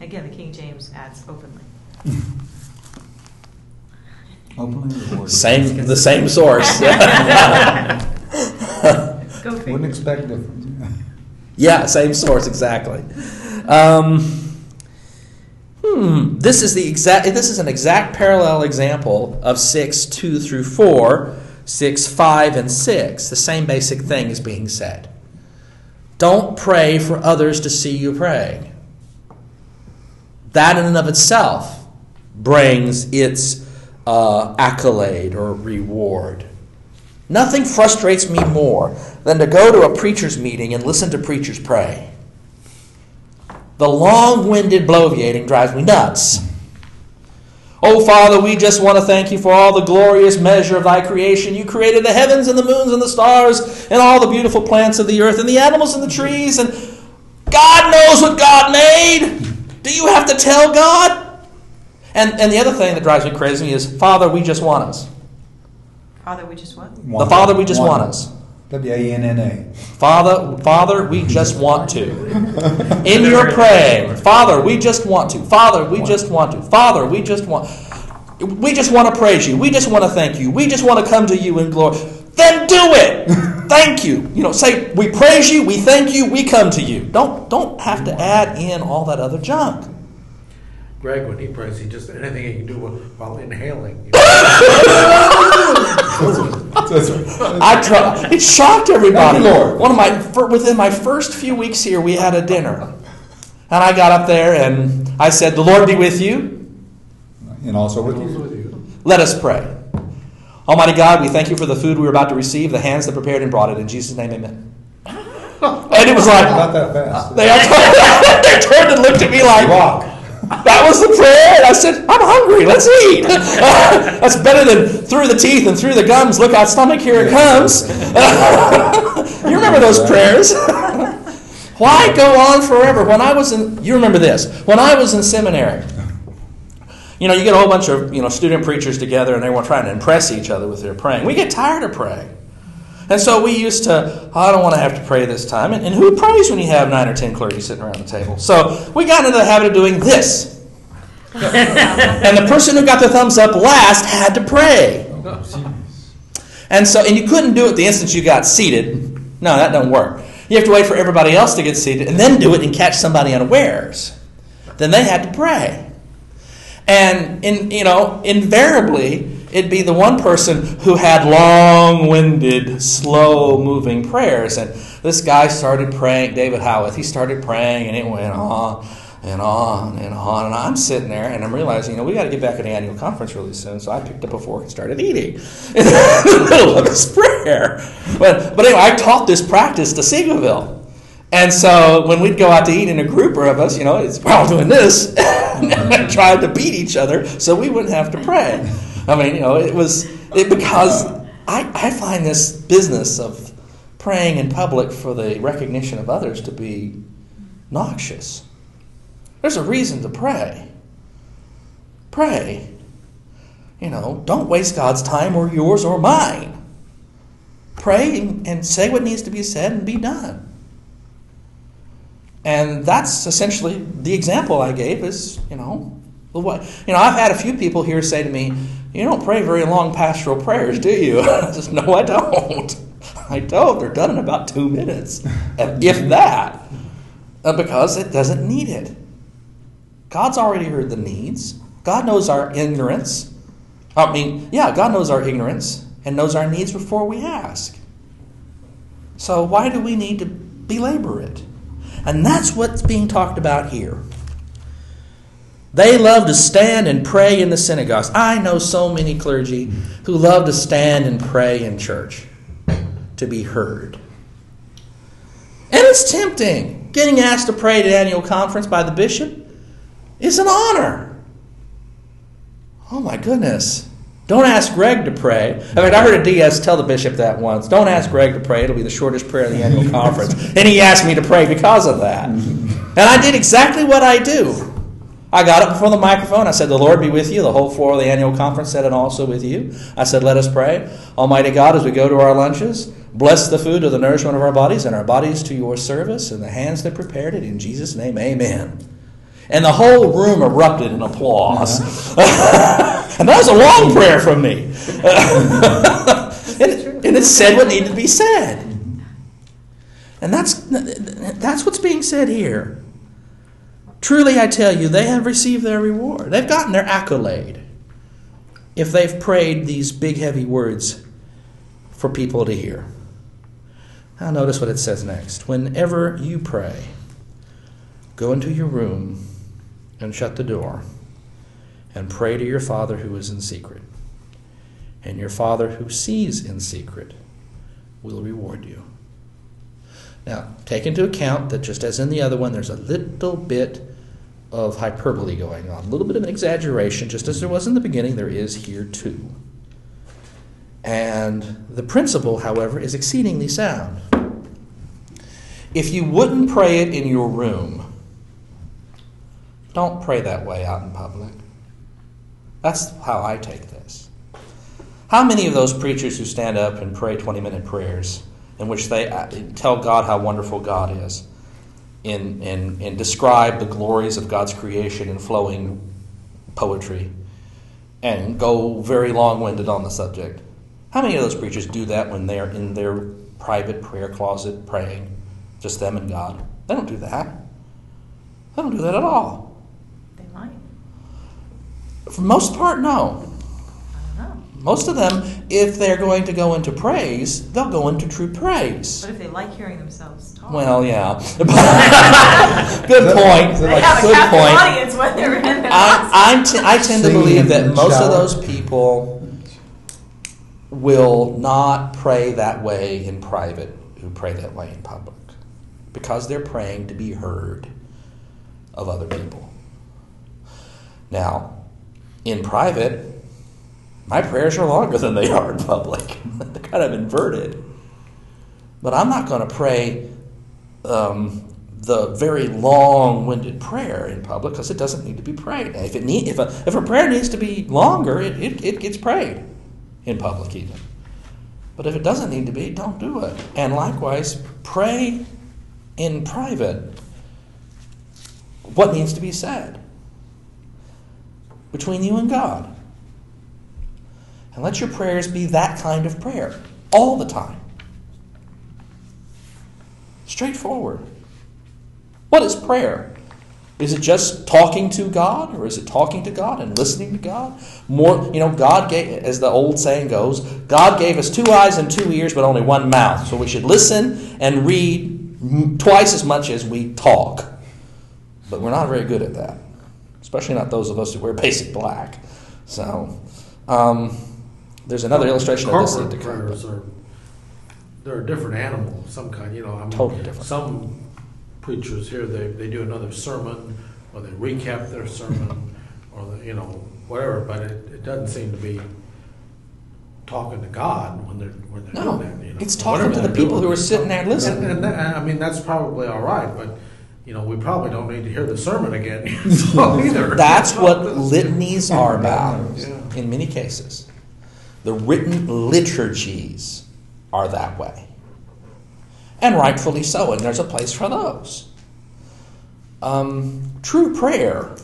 [SPEAKER 2] Again, the King James adds openly.
[SPEAKER 4] Openly rewarded.
[SPEAKER 1] Same, the same source.
[SPEAKER 2] Go
[SPEAKER 4] Wouldn't expect difference.
[SPEAKER 1] Yeah, same source exactly. Um, hmm, this is the exact. This is an exact parallel example of six two through four, six five and six. The same basic thing is being said. Don't pray for others to see you praying. That in and of itself brings its uh, accolade or reward. Nothing frustrates me more than to go to a preacher's meeting and listen to preachers pray. The long winded bloviating drives me nuts. Oh, Father, we just want to thank you for all the glorious measure of thy creation. You created the heavens and the moons and the stars and all the beautiful plants of the earth and the animals and the trees. And God knows what God made. Do you have to tell God? And, and the other thing that drives me crazy is, Father, we just want us.
[SPEAKER 2] Father, we just what?
[SPEAKER 1] The Father, we just want us.
[SPEAKER 4] W A N N A.
[SPEAKER 1] Father, Father, we just want to. In your praying, Father, we just want to. Father, we just want to. Father, we just want. We just want to praise you. We just want to thank you. We just want to come to you in glory. Then do it. thank you. You know, say we praise you, we thank you, we come to you. Don't don't have to add in all that other junk.
[SPEAKER 3] Greg, when he prays, he just anything he can do while inhaling.
[SPEAKER 1] I try. It shocked everybody.
[SPEAKER 4] Thank you, Lord.
[SPEAKER 1] One of my fir- within my first few weeks here, we had a dinner, And I got up there and I said, The Lord be with you.
[SPEAKER 4] And also with
[SPEAKER 3] Also
[SPEAKER 4] you.
[SPEAKER 3] with you.
[SPEAKER 1] Let us pray. Almighty God, we thank you for the food we were about to receive, the hands that prepared and brought it. In Jesus' name, amen. And it was like,
[SPEAKER 4] Not that fast.
[SPEAKER 1] they, they turned and looked at me like,
[SPEAKER 4] Walk.
[SPEAKER 1] That was the prayer. And I said, I'm hungry. Let's eat. That's better than through the teeth and through the gums. Look out, stomach, here it comes. you remember those prayers? Why go on forever? When I was in, you remember this, when I was in seminary, you know, you get a whole bunch of, you know, student preachers together and they were trying to impress each other with their praying. We get tired of praying. And so we used to, oh, I don't want to have to pray this time. And, and who prays when you have nine or ten clergy sitting around the table? So we got into the habit of doing this. and the person who got the thumbs up last had to pray. And so, and you couldn't do it the instant you got seated. No, that doesn't work. You have to wait for everybody else to get seated and then do it and catch somebody unawares. Then they had to pray. And in you know, invariably, it'd be the one person who had long-winded, slow-moving prayers. And this guy started praying, David Howarth, he started praying and it went on and on and on. And I'm sitting there and I'm realizing, you know, we got to get back at the annual conference really soon. So I picked up a fork and started eating in the middle of his prayer. But, but anyway, I taught this practice to Seagoville. And so when we'd go out to eat in a group of us, you know, it's we're all doing this, and tried to beat each other so we wouldn't have to pray. I mean, you know, it was it because I, I find this business of praying in public for the recognition of others to be noxious. There's a reason to pray. Pray. You know, don't waste God's time or yours or mine. Pray and, say what needs to be said and be done. And that's essentially the example I gave is, you know. You know, I've had a few people here say to me, you don't pray very long pastoral prayers, do you? I said, no, I don't. I don't. They're done in about two minutes, if that, Uh, because it doesn't need it. God's already heard the needs. God knows our ignorance. I mean, yeah, God knows our ignorance and knows our needs before we ask. So why do we need to belabor it? And that's what's being talked about here. They love to stand and pray in the synagogues. I know so many clergy who love to stand and pray in church to be heard. And it's tempting. Getting asked to pray at an annual conference by the bishop is an honor. Oh my goodness. Don't ask Greg to pray. I mean, I heard a DS tell the bishop that once. Don't ask Greg to pray. It'll be the shortest prayer of the annual conference. And he asked me to pray because of that. And I did exactly what I do. I got up before the microphone. I said, The Lord be with you. The whole floor of the annual conference said, And also with you. I said, Let us pray. Almighty God, as we go to our lunches, bless the food of the nourishment of our bodies and our bodies to your service and the hands that prepared it. In Jesus' name, amen. And the whole room erupted in applause. and that was a long prayer from me. and, and it said what needed to be said. And that's, that's what's being said here. Truly, I tell you, they have received their reward. They've gotten their accolade if they've prayed these big, heavy words for people to hear. Now, notice what it says next. Whenever you pray, go into your room and shut the door and pray to your Father who is in secret. And your Father who sees in secret will reward you. Now, take into account that just as in the other one, there's a little bit of hyperbole going on, a little bit of an exaggeration, just as there was in the beginning, there is here too. And the principle, however, is exceedingly sound. If you wouldn't pray it in your room, don't pray that way out in public. That's how I take this. How many of those preachers who stand up and pray 20 minute prayers in which they uh, tell God how wonderful God is and, and, and describe the glories of God's creation in flowing poetry and go very long winded on the subject? How many of those preachers do that when they're in their private prayer closet praying? Just them and God. They don't do that. They don't do that at all.
[SPEAKER 2] They might.
[SPEAKER 1] For the most part, no.
[SPEAKER 2] I don't know.
[SPEAKER 1] Most of them, if they're going to go into praise, they'll go into true praise.
[SPEAKER 2] But if they like hearing themselves talk.
[SPEAKER 1] Well, yeah. Good point.
[SPEAKER 4] Is
[SPEAKER 2] They
[SPEAKER 4] like-
[SPEAKER 2] have a
[SPEAKER 1] Good
[SPEAKER 2] captive
[SPEAKER 1] point.
[SPEAKER 2] audience when they're in the
[SPEAKER 1] I, I, t- I tend to believe that most of those people will not pray that way in private who pray that way in public because they're praying to be heard of other people. Now, in private, my prayers are longer than they are in public. They're kind of inverted. But I'm not going to pray um, the very long-winded prayer in public because it doesn't need to be prayed. If it need, if a if a prayer needs to be longer, it, it, it gets prayed in public even. But if it doesn't need to be, don't do it. And likewise, pray in private what needs to be said between you and God. And let your prayers be that kind of prayer all the time. Straightforward. What is prayer? Is it just talking to God, or is it talking to God and listening to God? More, you know, God gave, as the old saying goes, God gave us two eyes and two ears, but only one mouth. So we should listen and read twice as much as we talk. But we're not very good at that, especially not those of us who wear basic black. So, um, there's another illustration of this.
[SPEAKER 3] Corporate prayers are, they're a different animal, of some kind, you know, I mean.
[SPEAKER 1] Totally different.
[SPEAKER 3] Some preachers here, they, they do another sermon, or they recap their sermon, or, the- you know, whatever, but it, it doesn't seem to be talking to God when they're, when they're
[SPEAKER 1] No,
[SPEAKER 3] doing that, you know.
[SPEAKER 1] it's talking to the people
[SPEAKER 3] doing.
[SPEAKER 1] who are sitting there listening.
[SPEAKER 3] And, and that, I mean, that's probably all right, but, you know, we probably don't need to hear the sermon again, so either.
[SPEAKER 1] That's what litanies are about
[SPEAKER 3] Yeah.
[SPEAKER 1] in many cases. The written liturgies are that way. And rightfully so, and there's a place for those. Um, true prayer,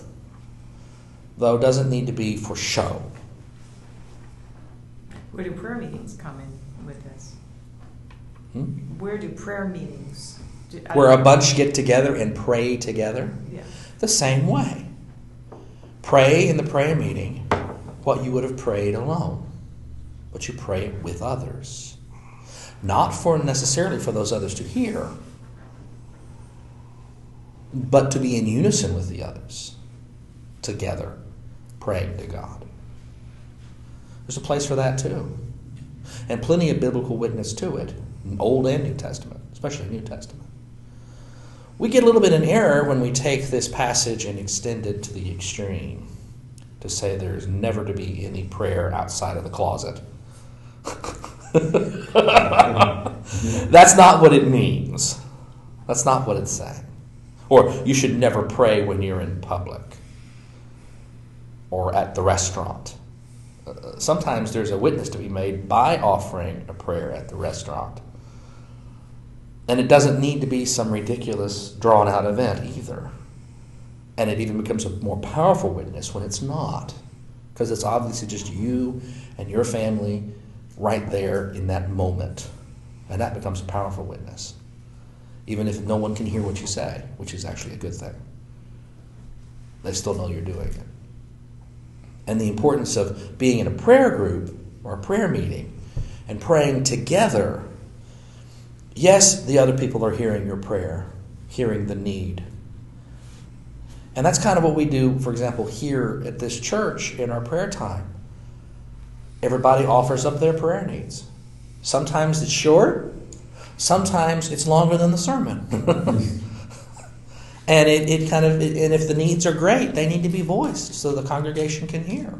[SPEAKER 1] though, doesn't need to be for show.
[SPEAKER 2] Where do prayer meetings come in with this?
[SPEAKER 1] Hmm?
[SPEAKER 2] Where do prayer meetings? do-
[SPEAKER 1] Where a bunch get together and pray together,
[SPEAKER 2] Yeah.
[SPEAKER 1] the same way. Pray in the prayer meeting what you would have prayed alone, but you pray with others. Not for necessarily for those others to hear, but to be in unison with the others, together, praying to God. There's a place for that too. And plenty of biblical witness to it, Old and New Testament, especially New Testament. We get a little bit in error when we take this passage and extend it to the extreme to say there's never to be any prayer outside of the closet. That's not what it means. That's not what it's saying. Or you should never pray when you're in public or at the restaurant. Uh, Sometimes there's a witness to be made by offering a prayer at the restaurant. And it doesn't need to be some ridiculous, drawn out event either. And it even becomes a more powerful witness when it's not, because it's obviously just you and your family right there in that moment. And that becomes a powerful witness, even if no one can hear what you say, which is actually a good thing. They still know you're doing it. And the importance of being in a prayer group or a prayer meeting and praying together Yes, the other people are hearing your prayer, hearing the need. And that's kind of what we do, for example, here at this church in our prayer time. Everybody offers up their prayer needs. Sometimes it's short, sometimes it's longer than the sermon. and it, it kind of and if the needs are great, they need to be voiced so the congregation can hear.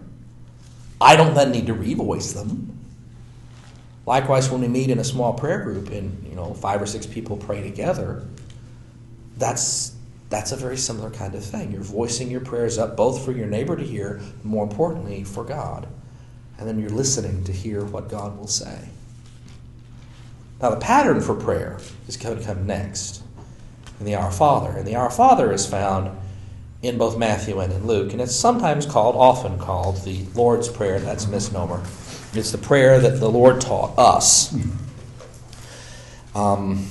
[SPEAKER 1] I don't then need to revoice them. Likewise, when we meet in a small prayer group and you know five or six people pray together, that's that's a very similar kind of thing. You're voicing your prayers up both for your neighbor to hear, more importantly for God, and then you're listening to hear what God will say. Now, the pattern for prayer is going to come next in the Our Father, and the Our Father is found in both Matthew and in Luke, and it's sometimes called, often called, the Lord's Prayer. That's a misnomer. It's the prayer that the Lord taught us. Um,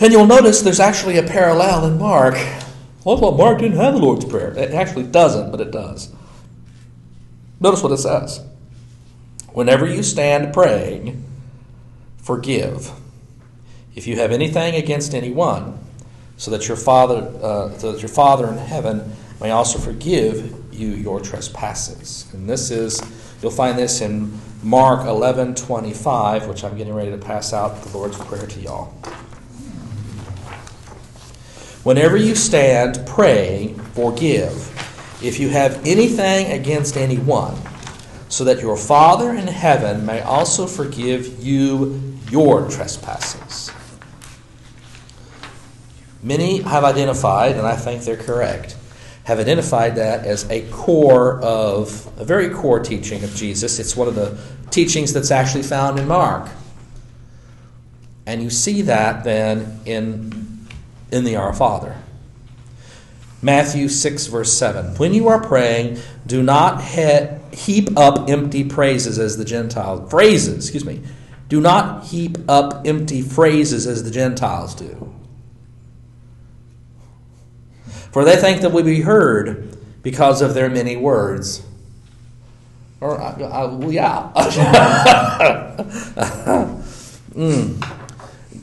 [SPEAKER 1] and you'll notice there's actually a parallel in Mark. Well, well, Mark didn't have the Lord's Prayer. It actually doesn't, but it does. Notice what it says. Whenever you stand praying, forgive. If you have anything against anyone, so that your Father, uh, so that your Father in heaven may also forgive you your trespasses. And this is, you'll find this in Mark 11 25, which I'm getting ready to pass out the Lord's Prayer to y'all. Whenever you stand praying, forgive if you have anything against anyone, so that your Father in heaven may also forgive you your trespasses. Many have identified, and I think they're correct, have identified that as a core of a very core teaching of Jesus. It's one of the teachings that's actually found in Mark. And you see that then in, in the Our Father. Matthew 6, verse 7. When you are praying, do not he- heap up empty praises as the Gentiles. Phrases, excuse me. Do not heap up empty phrases as the Gentiles do. For they think that we be heard because of their many words. Or, uh, uh, yeah. mm.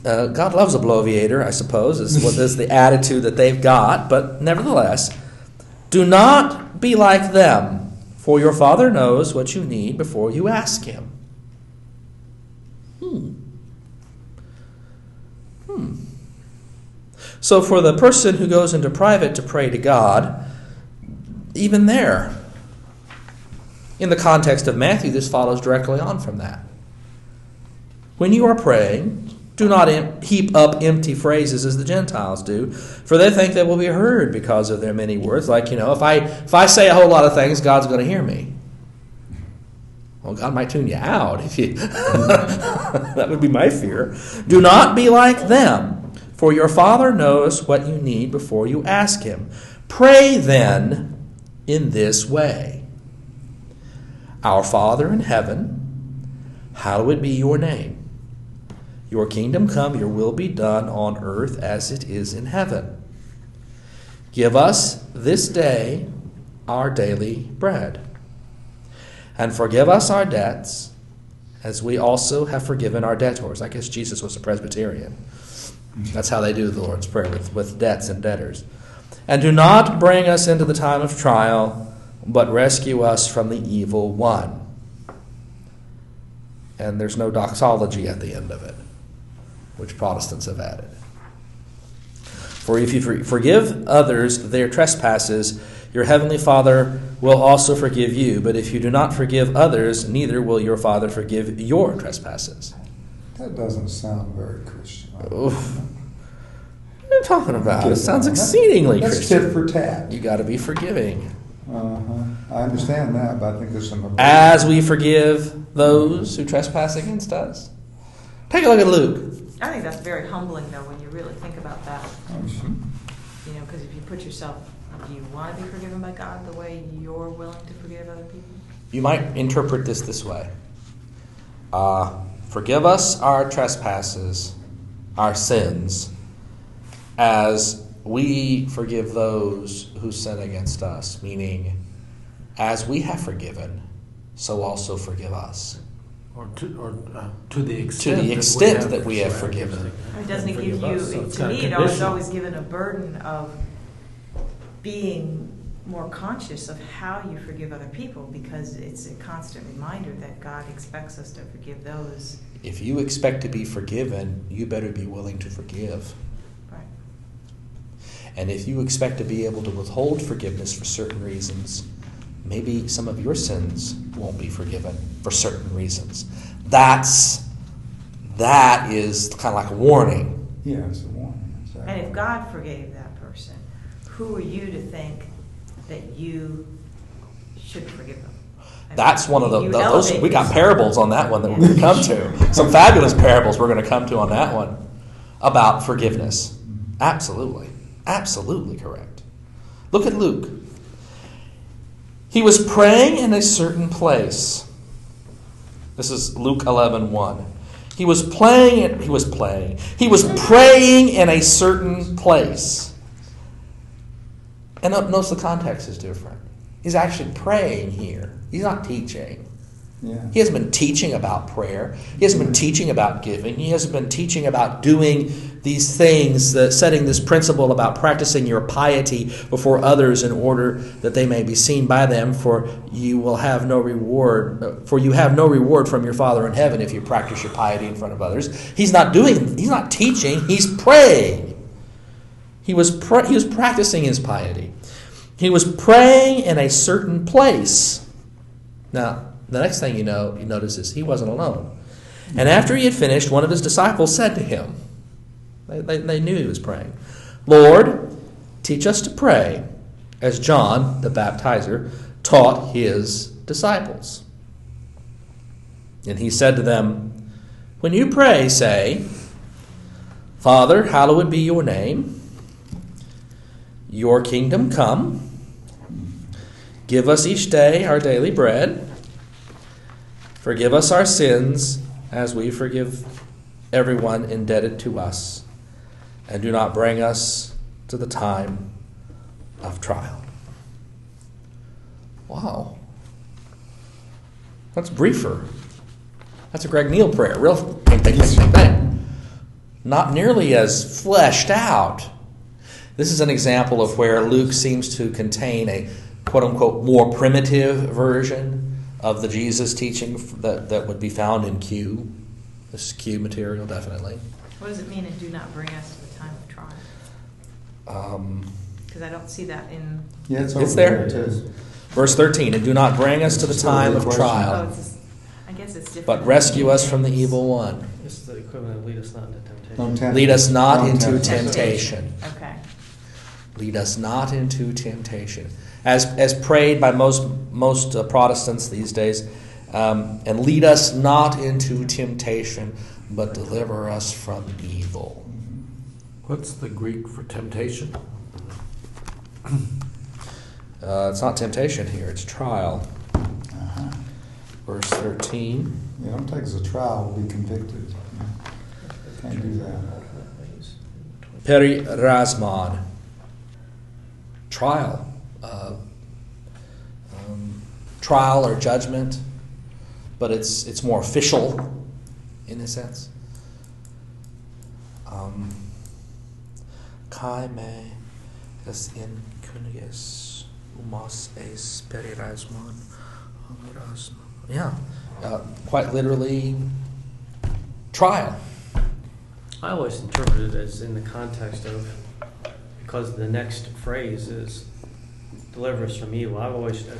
[SPEAKER 1] Uh, God loves a bloviator, I suppose, is what is the attitude that they've got. But nevertheless, do not be like them, for your Father knows what you need before you ask Him. Hmm. Hmm. So, for the person who goes into private to pray to God, even there, in the context of Matthew, this follows directly on from that. When you are praying, do not heap up empty phrases as the Gentiles do, for they think they will be heard because of their many words. Like, you know, if I if I say a whole lot of things, God's going to hear me. Well, God might tune you out if you That would be my fear. Do not be like them, for your Father knows what you need before you ask him. Pray then in this way. Our Father in heaven, hallowed be your name. Your kingdom come, your will be done on earth as it is in heaven. Give us this day our daily bread. And forgive us our debts as we also have forgiven our debtors. I guess Jesus was a Presbyterian. That's how they do the Lord's Prayer with, with debts and debtors. And do not bring us into the time of trial, but rescue us from the evil one. And there's no doxology at the end of it which Protestants have added. For if you forgive others their trespasses, your heavenly Father will also forgive you. But if you do not forgive others, neither will your Father forgive your trespasses.
[SPEAKER 4] That doesn't sound very Christian.
[SPEAKER 1] Oof. What are you talking about? It sounds exceedingly
[SPEAKER 4] That's
[SPEAKER 1] Christian.
[SPEAKER 4] tit for tat.
[SPEAKER 1] You got to be forgiving.
[SPEAKER 4] Uh-huh. I understand that, but I think there's some.
[SPEAKER 1] As we forgive those who trespass against us. Take a look at Luke.
[SPEAKER 2] I think that's very humbling, though, when you really think about that.
[SPEAKER 4] Oh, sure.
[SPEAKER 2] You know, because if you put yourself, do you want to be forgiven by God the way you're willing to forgive other people?
[SPEAKER 1] You might interpret this this way uh, Forgive us our trespasses, our sins, as we forgive those who sin against us, meaning, as we have forgiven, so also forgive us.
[SPEAKER 3] Or to, or uh, to the
[SPEAKER 1] To
[SPEAKER 3] extent.
[SPEAKER 1] the extent that we have forgiven.
[SPEAKER 2] Or doesn't it give you,
[SPEAKER 3] us, so
[SPEAKER 2] to me, it always
[SPEAKER 3] conditional.
[SPEAKER 2] always given a burden of being more conscious of how you forgive other people because it's a constant reminder that God expects us to forgive those.
[SPEAKER 1] If you expect to be forgiven, you better be willing to forgive.
[SPEAKER 2] Right.
[SPEAKER 1] And if you expect to be able to withhold forgiveness for certain reasons, maybe some of your sins won't be forgiven for certain reasons. That's that is kind of like a warning.
[SPEAKER 4] Yeah, it's a warning. exactly.
[SPEAKER 2] And if God forgave that person, who are you to think that you should forgive them? I mean,
[SPEAKER 1] That's one of the
[SPEAKER 2] you
[SPEAKER 1] those we got parables on that one that we're going to come to. Some fabulous parables we're going to come to on that one about forgiveness. Mm-hmm. Absolutely. Absolutely correct. Look at Luke. He was praying in a certain place. This is Luke 11 1. He was playing, he was playing, he was praying in a certain place. And notice the context is different. He's actually praying here. He's not teaching. He hasn't been teaching about prayer. He hasn't been teaching about giving. He hasn't been teaching about doing these things, that setting this principle about practicing your piety before others in order that they may be seen by them. For you will have no reward. Uh, for you have no reward from your Father in heaven if you practice your piety in front of others. He's not doing. He's not teaching. He's praying. He was he was practicing his piety. He was praying in a certain place. Now, the next thing you know, you notice is he wasn't alone. And after he had finished, one of his disciples said to him, they, they, they knew he was praying, Lord, teach us to pray, as John, the baptizer, taught his disciples. And he said to them, When you pray, say, Father, hallowed be your name, your kingdom come. Give us each day our daily bread. Forgive us our sins as we forgive everyone indebted to us. And do not bring us to the time of trial. Wow. That's briefer. That's a Greg Neal prayer. Real. Not nearly as fleshed out. This is an example of where Luke seems to contain a quote unquote more primitive version of the Jesus teaching that, that would be found in Q. This is Q material, definitely.
[SPEAKER 2] What does it mean, and do not bring us to the time of trial?
[SPEAKER 1] Um,
[SPEAKER 2] Because I don't see that in.
[SPEAKER 4] Yeah, it's,
[SPEAKER 1] It's
[SPEAKER 4] over
[SPEAKER 1] there.
[SPEAKER 4] too.
[SPEAKER 1] verse 13 And do not bring us to the time of
[SPEAKER 2] Oh,
[SPEAKER 1] trial,
[SPEAKER 2] it's just, I guess it's different.
[SPEAKER 1] but rescue us from the evil one.
[SPEAKER 5] This is the equivalent of lead us not into temptation.
[SPEAKER 1] Lead us not into temptation.
[SPEAKER 2] Okay.
[SPEAKER 1] Lead us not into temptation. As, as prayed by most, most uh, Protestants these days, um, and lead us not into temptation, but deliver us from evil.
[SPEAKER 3] What's the Greek for temptation?
[SPEAKER 1] Uh, it's not temptation here, it's trial.
[SPEAKER 4] Uh-huh.
[SPEAKER 1] Verse 13.
[SPEAKER 4] Yeah, don't take us a trial, we'll be convicted. Can't do that.
[SPEAKER 1] Perirasmon. Trial. Uh, um, trial or judgment, but it's, it's more official in a sense. Um, Kai me es in umos es. Yeah, uh, quite literally, trial.
[SPEAKER 5] I always interpret it as in the context of because the next phrase is deliver us from evil. I've always uh,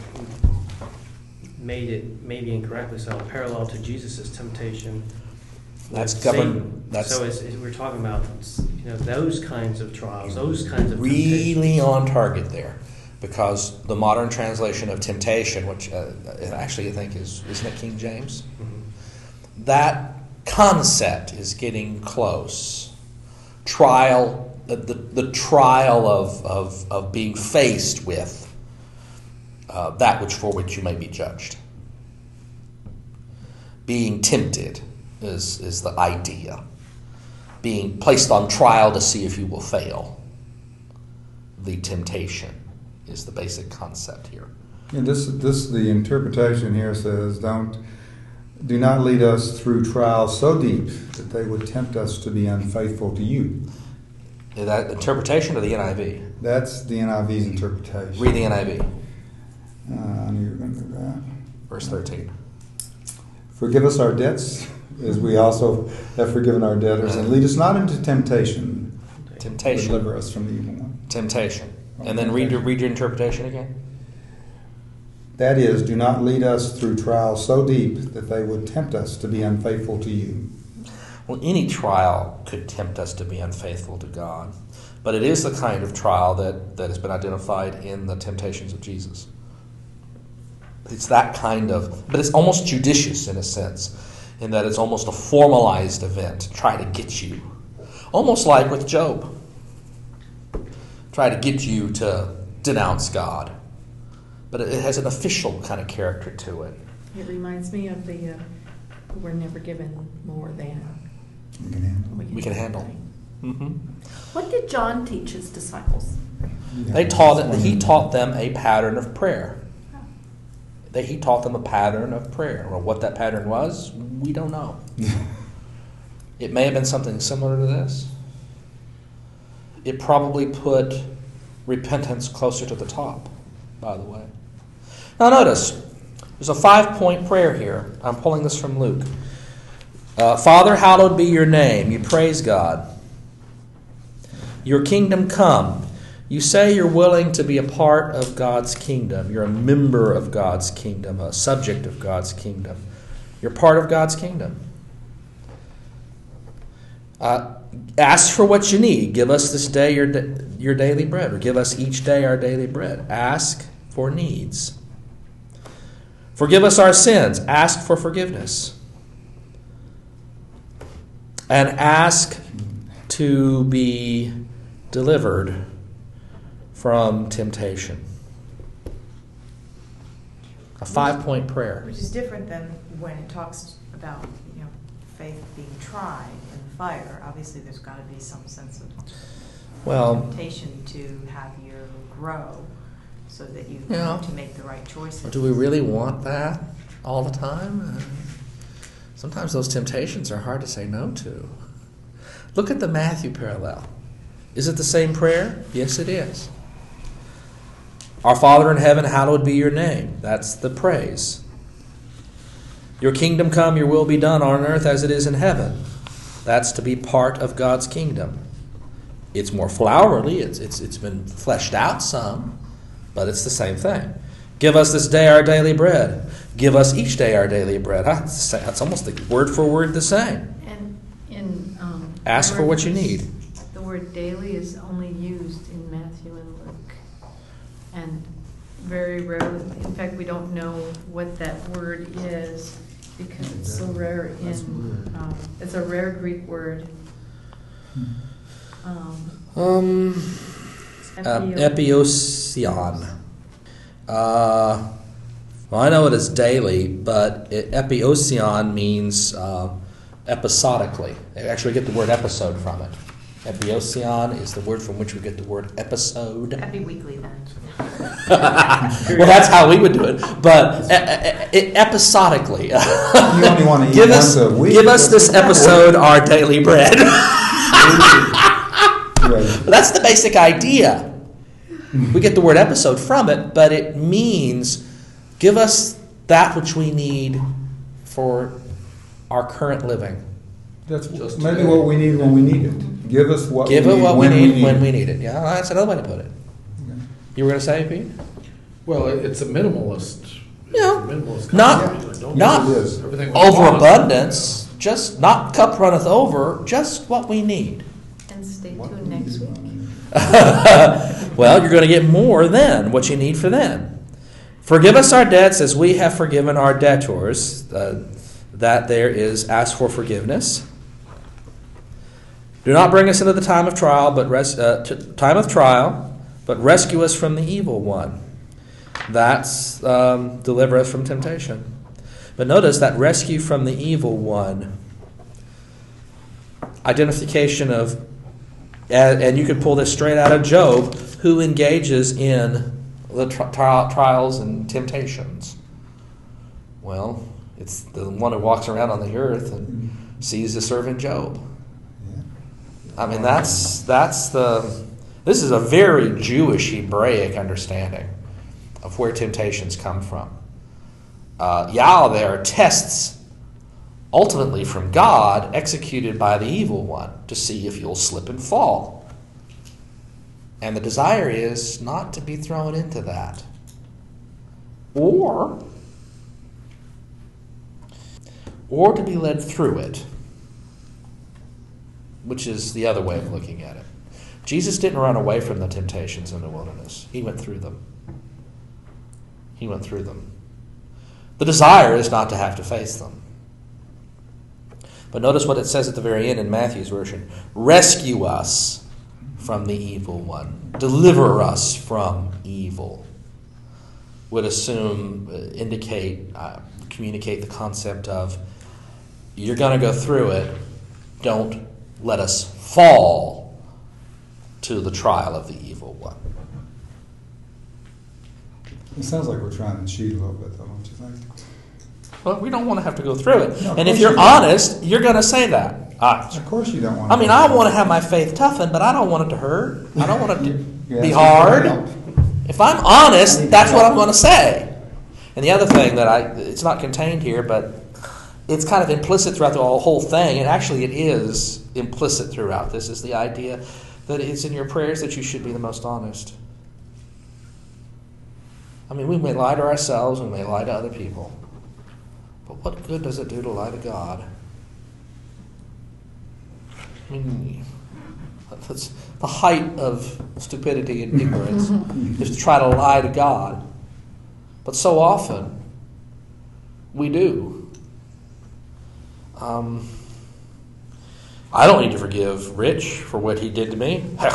[SPEAKER 5] made it maybe incorrectly so parallel to Jesus' temptation.
[SPEAKER 1] That's governed- that's-
[SPEAKER 5] so it's, it's- we're talking about you know those kinds of trials, those kinds of
[SPEAKER 1] really on target there because the modern translation of temptation which uh, actually i think is isn't it king james
[SPEAKER 5] Mhm.
[SPEAKER 1] that concept is getting close trial the, the, the trial of, of, of being faced with uh, that which for which you may be judged being tempted is, is the idea being placed on trial to see if you will fail the temptation is the basic concept here.
[SPEAKER 4] And this, this, the interpretation here says, don't, do not lead us through trials so deep that they would tempt us to be unfaithful to you.
[SPEAKER 1] Is that interpretation of the NIV?
[SPEAKER 4] That's the NIV's interpretation.
[SPEAKER 1] Read the NIV,
[SPEAKER 4] Uh, I knew you were going to do that.
[SPEAKER 1] verse 13.
[SPEAKER 4] Forgive us our debts, as we also have forgiven our debtors, and lead us not into temptation.
[SPEAKER 1] Temptation.
[SPEAKER 4] Deliver us from the evil one.
[SPEAKER 1] Temptation. And then read your, read your interpretation again.
[SPEAKER 4] That is, do not lead us through trials so deep that they would tempt us to be unfaithful to you.
[SPEAKER 1] Well, any trial could tempt us to be unfaithful to God, but it is the kind of trial that, that has been identified in the temptations of Jesus. It's that kind of, but it's almost judicious in a sense, in that it's almost a formalized event to try to get you. Almost like with Job. Try to get you to denounce God. But it has an official kind of character to it.
[SPEAKER 7] It reminds me of the, uh, we're never given more than
[SPEAKER 4] You can handle
[SPEAKER 1] We can handle. hmm
[SPEAKER 7] What did John teach his disciples?
[SPEAKER 1] They taught it, he taught them a pattern of prayer. That he taught them a pattern of prayer. Or what that pattern was, we don't know. it may have been something similar to this. It probably put repentance closer to the top, by the way. Now, notice, there's a five point prayer here. I'm pulling this from Luke. Uh, Father, hallowed be your name. You praise God. Your kingdom come. You say you're willing to be a part of God's kingdom. You're a member of God's kingdom, a subject of God's kingdom. You're part of God's kingdom. Uh, ask for what you need. Give us this day your, your daily bread, or give us each day our daily bread. Ask for needs. Forgive us our sins. Ask for forgiveness. And ask to be delivered from temptation. A five point prayer.
[SPEAKER 2] Which is different than when it talks about, you know, faith being tried in the fire. Obviously, there's got to be some sense of
[SPEAKER 1] Well,
[SPEAKER 2] temptation to have you grow so that you
[SPEAKER 1] Yeah.
[SPEAKER 2] know to make the right choices.
[SPEAKER 1] do we really want that all the time? Uh, Sometimes those temptations are hard to say no to. Look at the Matthew parallel. Is it the same prayer? Yes, it is. Our Father in heaven, hallowed be your name. That's the praise. Your kingdom come, your will be done on earth as it is in heaven. That's to be part of God's kingdom. It's more flowery, it's, it's, it's been fleshed out some, but it's the same thing. Give us this day our daily bread. Give us each day our daily bread. Huh? It's the sa- That's almost the word for word the same.
[SPEAKER 6] And in. um,
[SPEAKER 1] Ask for what you need.
[SPEAKER 6] The word daily is only used in Matthew and Luke. And very rarely, in fact, we don't know what that word is because it's so rare in, um, it's a rare Greek word. Um,
[SPEAKER 1] Um, um,
[SPEAKER 6] epio-
[SPEAKER 1] epiousion. Uh, well, I know it is daily, but it, epiousion means uh, episodically. Actually, we get the word episode from it. Epiousion is the word from which we get the word episode.
[SPEAKER 2] Happy weekly then.
[SPEAKER 1] well, that's how we would do it. But e- e- e- episodically,
[SPEAKER 4] You only want to eat
[SPEAKER 1] give
[SPEAKER 4] once
[SPEAKER 1] us
[SPEAKER 4] a week.
[SPEAKER 1] give us this episode our daily bread.
[SPEAKER 4] Right.
[SPEAKER 1] But that's the basic idea. We get the word episode from it, but it means give us that which we need for our current living.
[SPEAKER 4] That's
[SPEAKER 3] Just
[SPEAKER 4] maybe
[SPEAKER 3] today.
[SPEAKER 4] what we need when we need it. Give us what
[SPEAKER 1] Give
[SPEAKER 4] we
[SPEAKER 1] it
[SPEAKER 4] need
[SPEAKER 1] what we
[SPEAKER 4] when
[SPEAKER 1] need
[SPEAKER 4] we
[SPEAKER 1] when we need it. Yeah, that's another way to put it.
[SPEAKER 4] Okay.
[SPEAKER 1] You were going to say, Pete?
[SPEAKER 3] Well, it- it's a minimalist. it's
[SPEAKER 1] Yeah.
[SPEAKER 3] a minimalist
[SPEAKER 1] Not-
[SPEAKER 3] concept. Don't
[SPEAKER 1] not
[SPEAKER 3] use
[SPEAKER 4] It is.
[SPEAKER 3] everything we want.
[SPEAKER 1] Overabundance, just not cup runneth over, just what we need.
[SPEAKER 6] And stay tuned next week.
[SPEAKER 1] well, you're going to get more then, what you need for then. Forgive us our debts as we have forgiven our debtors. Uh, that there is ask for forgiveness. Do not bring us into the time of trial, but res- uh, t- time of trial, but rescue us from the evil one. That's um, deliver us from temptation. But notice that rescue from the evil one. Identification of and, and you could pull this straight out of Job, who engages in the tri- tri- trials and temptations. Well, it's the one who walks around on the earth and sees the servant Job. I mean, that's that's the. This is a very Jewish Hebraic understanding of where temptations come from. Uh, Yah, there are tests ultimately from God, executed by the evil one to see if you'll slip and fall. And the desire is not to be thrown into that. Or or to be led through it, which is the other way of looking at it. Jesus didn't run away from the temptations in the wilderness. He went through them. He went through them. The desire is not to have to face them. But notice what it says at the very end in Matthew's version rescue us from the evil one, deliver us from evil. Would assume, uh, indicate, uh, communicate the concept of you're going to go through it, don't let us fall to the trial of the evil one.
[SPEAKER 4] It sounds like we're trying to cheat a little bit, though, don't you think?
[SPEAKER 1] Well, we don't want to have to go through it.
[SPEAKER 4] No,
[SPEAKER 1] and if you're
[SPEAKER 4] you don't.
[SPEAKER 1] honest, you're going to say that.
[SPEAKER 4] Of course you don't want.
[SPEAKER 1] I mean, I want to have my faith toughened, but I don't want it to hurt. I don't want it to
[SPEAKER 4] You
[SPEAKER 1] be hard. If I'm honest, that's what I'm going to say. And the other thing that I, it's not contained here, but it's kind of implicit throughout the whole thing, and actually it is implicit throughout this, is the idea that it's in your prayers that you should be the most honest. I mean, we may lie to ourselves, we may lie to other people, but what good does it do to lie to God? I mean, that's the height of stupidity and ignorance is to try to lie to God. But so often, we do. Um, I don't need to forgive Rich for what he did to me. Heck,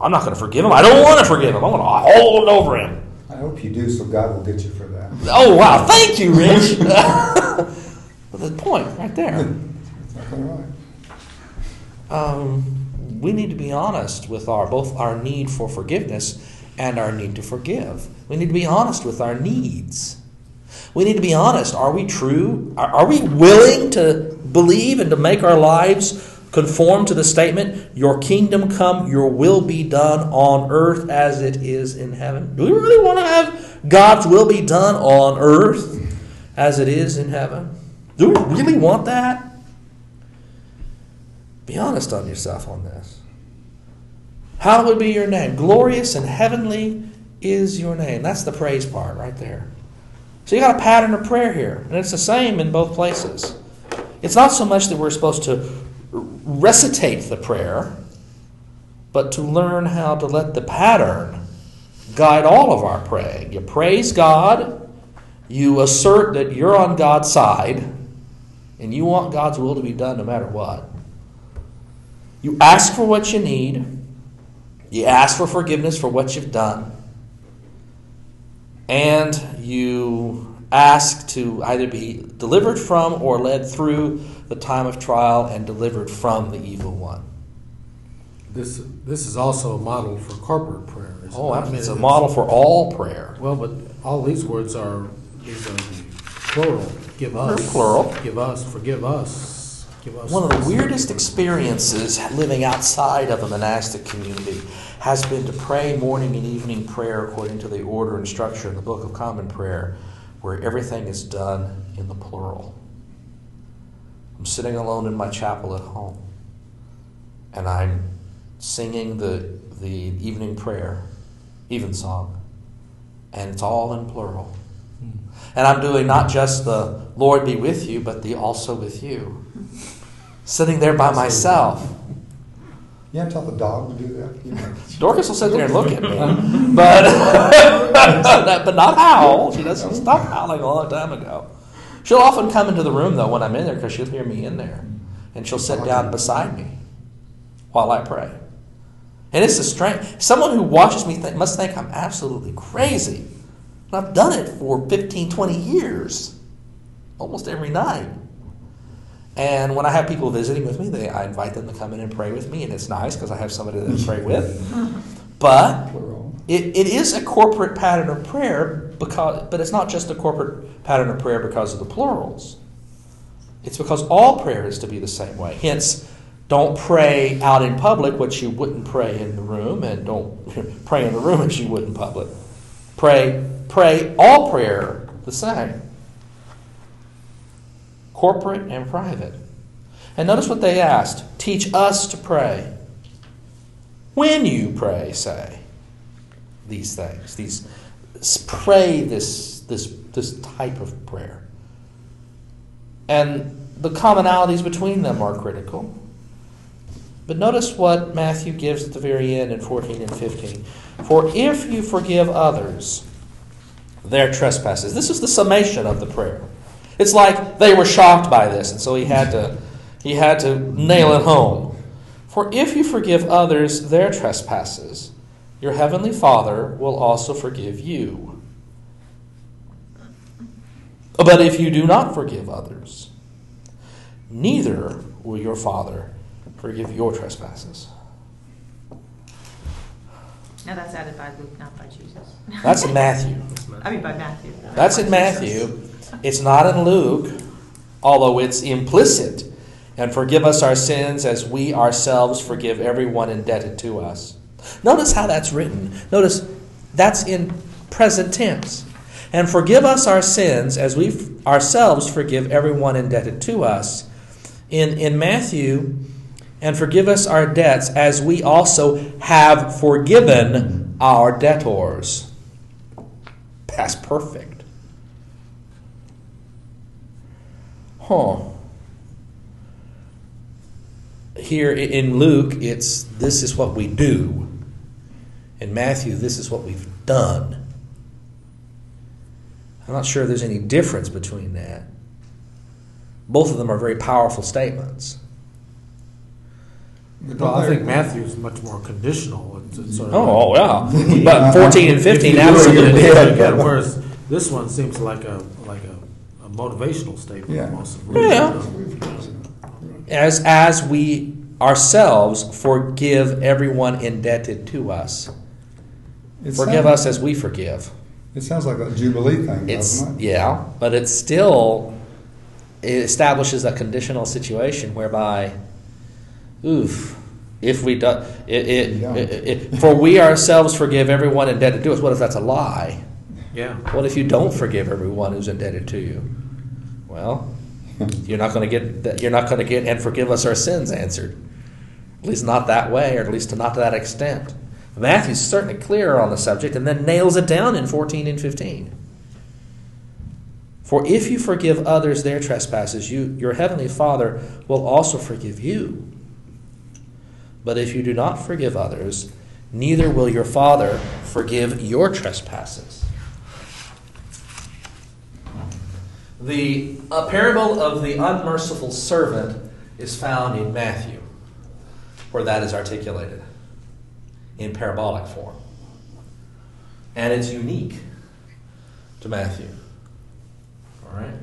[SPEAKER 1] I'm not going to forgive him. I don't want to forgive him. I'm going to hold over him.
[SPEAKER 4] I hope you do, so God will get you for that.
[SPEAKER 1] Oh, wow. Thank you, Rich. But the point right there. Um, we need to be honest with our both our need for forgiveness and our need to forgive. We need to be honest with our needs. We need to be honest. Are we true? Are, we willing to believe and to make our lives conform to the statement, Your kingdom come, your will be done on earth as it is in heaven? Do we really want to have God's will be done on earth as it is in heaven? Do we really want that? Be honest on yourself on this. Hallowed be your name. Glorious and heavenly is your name. That's the praise part right there. So you got a pattern of prayer here, and it's the same in both places. It's not so much that we're supposed to recitate the prayer, but to learn how to let the pattern guide all of our praying. You praise God, you assert that you're on God's side, and you want God's will to be done no matter what. You ask for what you need. You ask for forgiveness for what you've done. And you ask to either be delivered from or led through the time of trial and delivered from the evil one.
[SPEAKER 3] This, this is also a model for corporate prayer. isn't
[SPEAKER 1] Oh,
[SPEAKER 3] it? I mean,
[SPEAKER 1] it's a model for all prayer.
[SPEAKER 3] Well, but all these words are, these are plural. Give us.
[SPEAKER 1] They're plural.
[SPEAKER 3] Give us, forgive us, give us.
[SPEAKER 1] One of the weirdest experiences living outside of a monastic community has been to pray morning and evening prayer according to the order and structure in the Book of Common Prayer, where everything is done in the plural. I'm sitting alone in my chapel at home, and I'm singing the, the evening prayer, evensong, and it's all in plural. Hmm. And I'm doing not just the Lord be with you, but the also with you. Sitting there by myself.
[SPEAKER 4] You have to tell the dog to do that. You know.
[SPEAKER 1] Dorcas will sit there and look at me, but but not howl. She doesn't stop howling a long time ago. She'll often come into the room though when I'm in there because she'll hear me in there, and she'll sit down beside me while I pray. And it's a strange. Someone who watches me think, must think I'm absolutely crazy. And I've done it for 15, 20 years, almost every night. And when I have people visiting with me, they, I invite them to come in and pray with me, and it's nice because I have somebody to pray with. But it, it is a corporate pattern of prayer because, but it's not just a corporate pattern of prayer because of the plurals. It's because all prayer is to be the same way. Hence, don't pray out in public what you wouldn't pray in the room, and don't pray in the room as you would in public. Pray, pray all prayer the same. Corporate and private. And notice what they asked. Teach us to pray. When you pray, say these things. These pray this this this type of prayer. And the commonalities between them are critical. But notice what Matthew gives at the very end in 14 and 15. For if you forgive others their trespasses, this is the summation of the prayer. It's like they were shocked by this, and so he had to he had to nail it home. For if you forgive others their trespasses, your heavenly Father will also forgive you. But if you do not forgive others, neither will your Father forgive your trespasses.
[SPEAKER 2] Now that's added by Luke, not by Jesus.
[SPEAKER 1] That's in Matthew.
[SPEAKER 2] I mean, by Matthew.
[SPEAKER 1] That's in Matthew. It's not in Luke, although it's implicit. And forgive us our sins as we ourselves forgive everyone indebted to us. Notice how that's written. Notice that's in present tense. And forgive us our sins as we f- ourselves forgive everyone indebted to us. In, in Matthew, and forgive us our debts as we also have forgiven our debtors. Past perfect. Huh. Here in Luke, it's this is what we do. In Matthew, this is what we've done. I'm not sure there's any difference between that. Both of them are very powerful statements.
[SPEAKER 3] Well, I think Matthew's much more conditional. It's, it's sort of
[SPEAKER 1] Oh, oh yeah.
[SPEAKER 4] Yeah.
[SPEAKER 1] But 14 and 15,
[SPEAKER 3] you do it,
[SPEAKER 1] absolutely.
[SPEAKER 3] you're
[SPEAKER 4] Yeah.
[SPEAKER 3] dead again, Whereas this one seems like a like a, a motivational statement.
[SPEAKER 4] Yeah.
[SPEAKER 3] Almost.
[SPEAKER 1] Yeah. As, as we ourselves forgive everyone indebted to us.
[SPEAKER 4] It
[SPEAKER 1] Forgive
[SPEAKER 4] sounds-
[SPEAKER 1] us as we forgive.
[SPEAKER 4] It sounds like a Jubilee thing,
[SPEAKER 1] It's
[SPEAKER 4] doesn't it?
[SPEAKER 1] yeah, but it's still it establishes a conditional situation whereby, oof, if we do, it, it,
[SPEAKER 4] Yeah.
[SPEAKER 1] it, it- for we ourselves forgive everyone indebted to us. What if that's a lie?
[SPEAKER 3] Yeah.
[SPEAKER 1] What if you don't forgive everyone who's indebted to you? Well, you're not going to get. You're not going to get and forgive us our sins answered. At least not that way, or at least not to that extent. Matthew's certainly clearer on the subject, and then nails it down in 14 and 15. For if you forgive others their trespasses, you, your heavenly Father will also forgive you. But if you do not forgive others, neither will your Father forgive your trespasses. The parable of the unmerciful servant is found in Matthew, where that is articulated in parabolic form. And it's unique to Matthew. All right?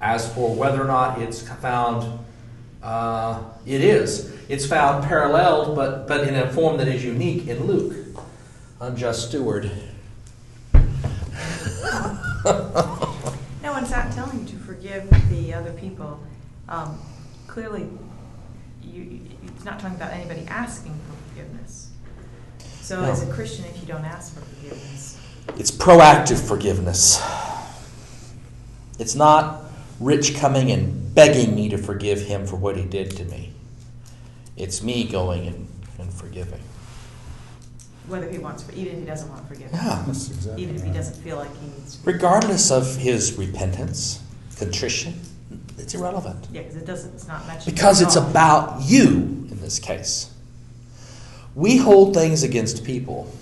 [SPEAKER 1] As for whether or not it's found, uh, it is. It's found paralleled, but, but in a form that is unique in Luke. Unjust steward.
[SPEAKER 2] No, it's not telling you to forgive the other people. Um, clearly, you, it's not talking about anybody asking for forgiveness. So as a Christian, if you don't ask for forgiveness,
[SPEAKER 1] It's proactive forgiveness. It's not Rich coming and begging me to forgive him for what he did to me. It's me going and, and forgiving.
[SPEAKER 2] Whether he wants, forgiveness, even if he doesn't want forgiveness,
[SPEAKER 1] Yeah.
[SPEAKER 4] That's exactly
[SPEAKER 2] even if he
[SPEAKER 4] right.
[SPEAKER 2] doesn't feel like he needs. to.
[SPEAKER 1] Regardless of his repentance, contrition, it's irrelevant.
[SPEAKER 2] Yeah, because it doesn't, it's not mentioned.
[SPEAKER 1] Because it's
[SPEAKER 2] all.
[SPEAKER 1] about you in this case. We hold things against people.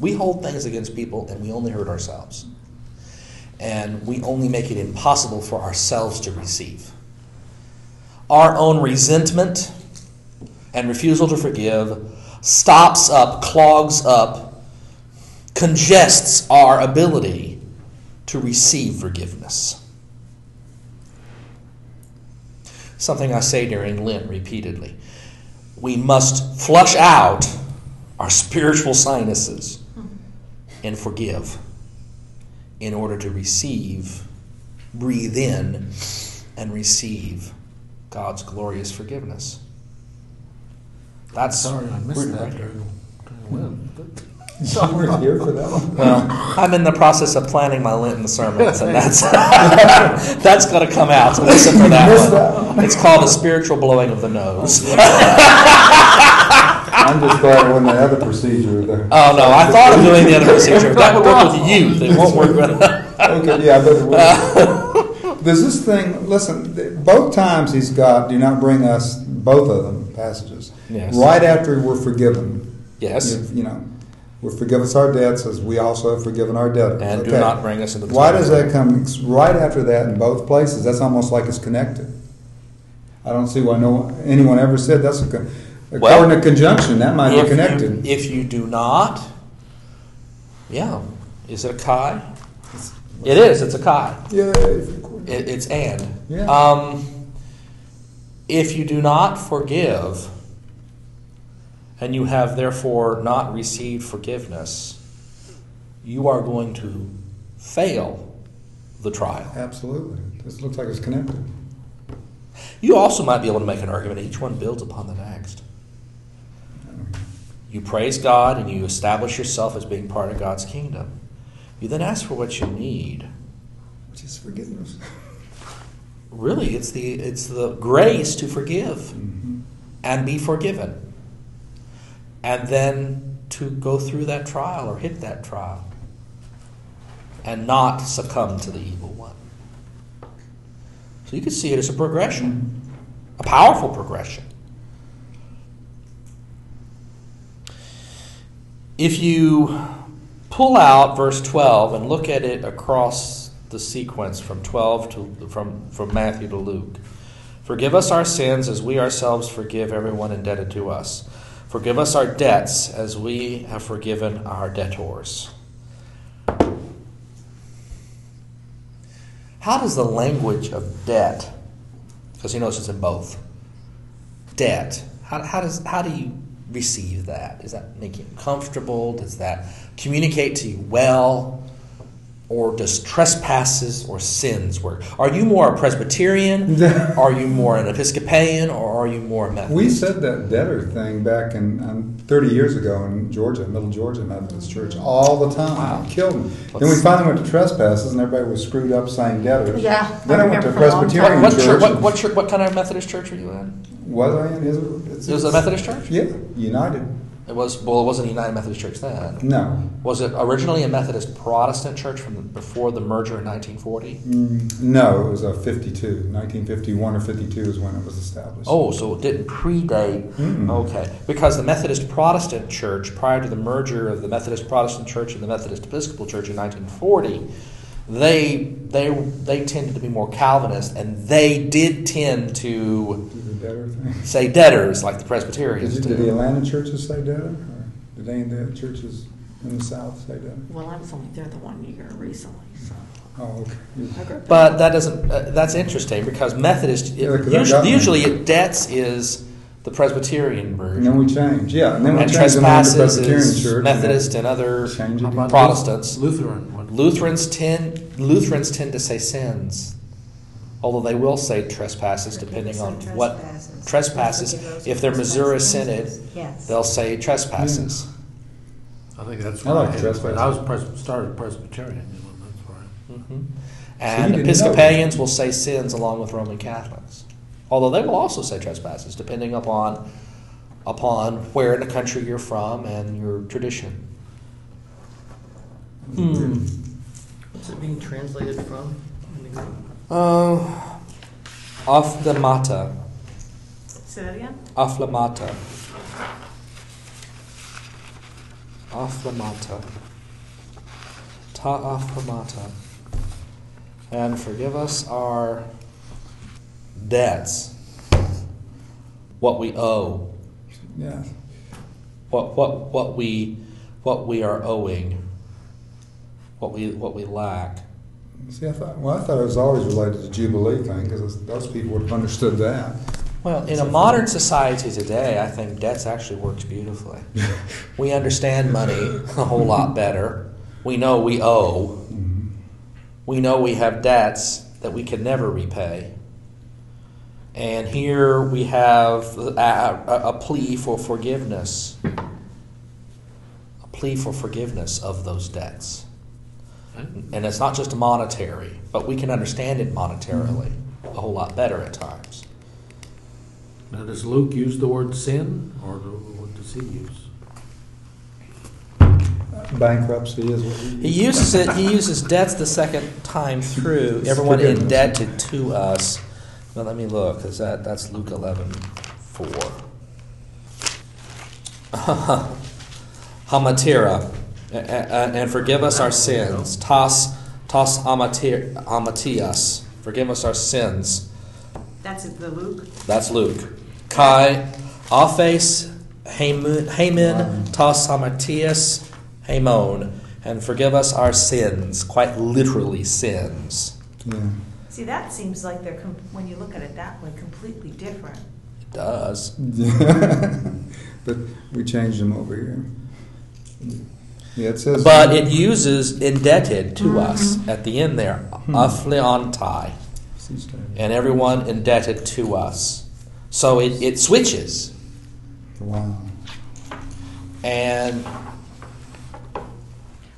[SPEAKER 1] We hold things against people and we only hurt ourselves. And we only make it impossible for ourselves to receive. Our own resentment and refusal to forgive stops up, clogs up, congests our ability to receive forgiveness. Something I say during Lent repeatedly. We must flush out our spiritual sinuses and forgive in order to receive, breathe in, and receive God's glorious forgiveness. That's
[SPEAKER 3] Sorry, I missed
[SPEAKER 1] we're-
[SPEAKER 3] that during, during Lent. but-
[SPEAKER 4] You weren't here for that one?
[SPEAKER 1] Well, I'm in the process of planning my Lenten sermons, and that's that's going to come out. So listen for that one. It's called a spiritual blowing of the nose.
[SPEAKER 4] I'm just glad it wasn't the other procedure there.
[SPEAKER 1] Oh no, I thought of doing the other procedure. That would work with youth. It won't work with.
[SPEAKER 4] Okay, yeah, but does this thing? Listen, both times he's got do not bring us both of them passages
[SPEAKER 1] Yes.
[SPEAKER 4] right after we're forgiven.
[SPEAKER 1] Yes.
[SPEAKER 4] You, you know, we forgive us our debts as we also have forgiven our debtors.
[SPEAKER 1] And do not bring us into the
[SPEAKER 4] Why does that come right after that in both places? That's almost like it's connected. I don't see why no anyone ever said that's a con-
[SPEAKER 1] Well,
[SPEAKER 4] according to conjunction that might be connected.
[SPEAKER 1] You, if you do not, yeah, is it a kai? It is. It's a kai.
[SPEAKER 4] yeah,
[SPEAKER 1] It, it's and.
[SPEAKER 4] Yeah.
[SPEAKER 1] Um, if you do not forgive and you have therefore not received forgiveness, you are going to fail the trial.
[SPEAKER 4] Absolutely. This looks like it's connected.
[SPEAKER 1] You also might be able to make an argument each one builds upon the next. You praise God and you establish yourself as being part of God's kingdom. You then ask for what you need.
[SPEAKER 4] Which is forgiveness.
[SPEAKER 1] Really, it's the it's the grace to forgive
[SPEAKER 4] Mhm.
[SPEAKER 1] and be forgiven. And then to go through that trial or hit that trial and not succumb to the evil one. So you can see it as a progression, a powerful progression. If you pull out verse 12 and look at it across the sequence from 12 to from, from Matthew to Luke, forgive us our sins as we ourselves forgive everyone indebted to us. Forgive us our debts as we have forgiven our debtors. How does the language of debt, because you notice it's in both, debt, how, how, does, how do you receive that? Does that make you comfortable? Does that communicate to you well? Or does trespasses or sins work? Are you more a Presbyterian? are you more an Episcopalian? Or are you more a Methodist?
[SPEAKER 4] We said that debtor thing back in um, 30 years ago in Georgia, Middle Georgia Methodist Church, all the time.
[SPEAKER 1] Wow.
[SPEAKER 4] It killed me. Then we finally went to trespasses, and everybody was screwed up saying debtors.
[SPEAKER 7] Yeah,
[SPEAKER 4] Then
[SPEAKER 7] I
[SPEAKER 4] I went to
[SPEAKER 7] a
[SPEAKER 4] Presbyterian
[SPEAKER 1] what,
[SPEAKER 4] church.
[SPEAKER 1] church, what, what, church, what kind of Methodist church are you in?
[SPEAKER 4] Was I in? Is it? It's,
[SPEAKER 1] It was a Methodist church?
[SPEAKER 4] Yeah, United.
[SPEAKER 1] It was well. It wasn't a United Methodist Church then.
[SPEAKER 4] No.
[SPEAKER 1] Was it originally a Methodist Protestant church from before the merger in 1940?
[SPEAKER 4] Mm, no, it was a 52. 1951 or 52 is when it was established.
[SPEAKER 1] Oh, so it didn't predate.
[SPEAKER 4] Mm.
[SPEAKER 1] Okay, because the Methodist Protestant Church, prior to the merger of the Methodist Protestant Church and the Methodist Episcopal Church in 1940, they they they tended to be more Calvinist, and they did tend to
[SPEAKER 4] debtor thing.
[SPEAKER 1] say debtors like the
[SPEAKER 4] Did,
[SPEAKER 1] Presbyterians
[SPEAKER 4] you, did the Atlanta churches say debtor? Or did any of the churches in the South say debtor?
[SPEAKER 7] Well, I was only there the one year recently, so.
[SPEAKER 4] Oh, okay.
[SPEAKER 7] I grew up
[SPEAKER 1] But that doesn't. Uh, that's interesting because Methodist
[SPEAKER 4] Yeah, 'cause that
[SPEAKER 1] usually, usually it debts is the Presbyterian version.
[SPEAKER 4] And then we change, yeah. And then we
[SPEAKER 1] and
[SPEAKER 4] changed the name
[SPEAKER 1] trespasses
[SPEAKER 4] Presbyterian
[SPEAKER 1] is
[SPEAKER 4] Church.
[SPEAKER 1] Methodist and other
[SPEAKER 4] Change it.
[SPEAKER 3] How about
[SPEAKER 1] Protestants.
[SPEAKER 3] Lutheran. What-
[SPEAKER 1] Lutherans tend Lutherans tend to say sins, although they will say trespasses depending on what trespasses. If they're Missouri Synod,
[SPEAKER 2] Yes.
[SPEAKER 1] they'll say trespasses.
[SPEAKER 3] I think that's
[SPEAKER 4] I like
[SPEAKER 3] right.
[SPEAKER 4] trespass.
[SPEAKER 3] I was pres- started Presbyterian, you know, that's right.
[SPEAKER 1] hmm
[SPEAKER 4] you
[SPEAKER 1] And
[SPEAKER 4] didn't know
[SPEAKER 1] Episcopalians will say sins along with Roman Catholics, although they will also say trespasses depending upon upon where in the country you're from and your tradition. Hmm.
[SPEAKER 5] What's it being translated from in the Greek?
[SPEAKER 1] Uh, Ophthalmata.
[SPEAKER 2] Say that again?
[SPEAKER 1] Afflamata. Afflamata. Ta afflamata. And forgive us our debts, what we owe,
[SPEAKER 4] Yeah.
[SPEAKER 1] what, what, what, we, what we are owing, what we, what we lack.
[SPEAKER 4] See, I thought, well, I thought it was always related to Jubilee thing because those people would have understood that.
[SPEAKER 1] Well, in a modern society today, I think debts actually works beautifully. we understand money a whole lot better. We know we owe.
[SPEAKER 4] Mhm.
[SPEAKER 1] We know we have debts that we can never repay. And here we have a, a, a plea for forgiveness. A plea for forgiveness of those debts. And it's not just monetary, but we can understand it monetarily a whole lot better at times.
[SPEAKER 3] Now, does Luke use the word sin, or what does he use?
[SPEAKER 4] Bankruptcy is what
[SPEAKER 1] He uses it. He uses debts the second time through. Everyone indebted to us. Now let me look, because that, that's Luke eleven four. Hamatira, and forgive us our sins. Tas tas amartias, forgive us our sins.
[SPEAKER 2] That's it, the Luke?
[SPEAKER 1] That's Luke. Kai, Aphes, Hamun- Haman, Tas amartias Hamon, and forgive us our sins, quite literally sins.
[SPEAKER 4] Yeah.
[SPEAKER 2] See, that seems like they're, com- when you look at it that way, completely different.
[SPEAKER 1] It does.
[SPEAKER 4] but we changed them over here. Yeah, it says.
[SPEAKER 1] But it uses indebted to us at the end there,
[SPEAKER 4] Hmm.
[SPEAKER 1] affleontai, and everyone indebted to us. So it, it switches.
[SPEAKER 4] Wow.
[SPEAKER 1] And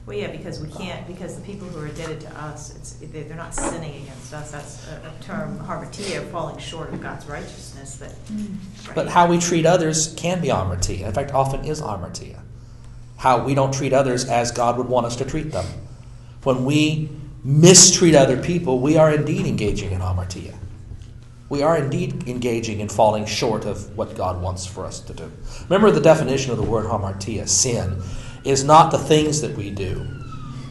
[SPEAKER 2] Well, yeah, because we can't, because the people who are indebted to us, it's, they- they're not sinning against us. That's a, a term, hamartia, falling short of God's righteousness that.
[SPEAKER 1] But
[SPEAKER 2] right?
[SPEAKER 1] how we treat others can be amartia. In fact, often is amartia. How we don't treat others as God would want us to treat them. When we mistreat other people, we are indeed engaging in amartia. We are indeed engaging in falling short of what God wants for us to do. Remember the definition of the word hamartia, sin, is not the things that we do.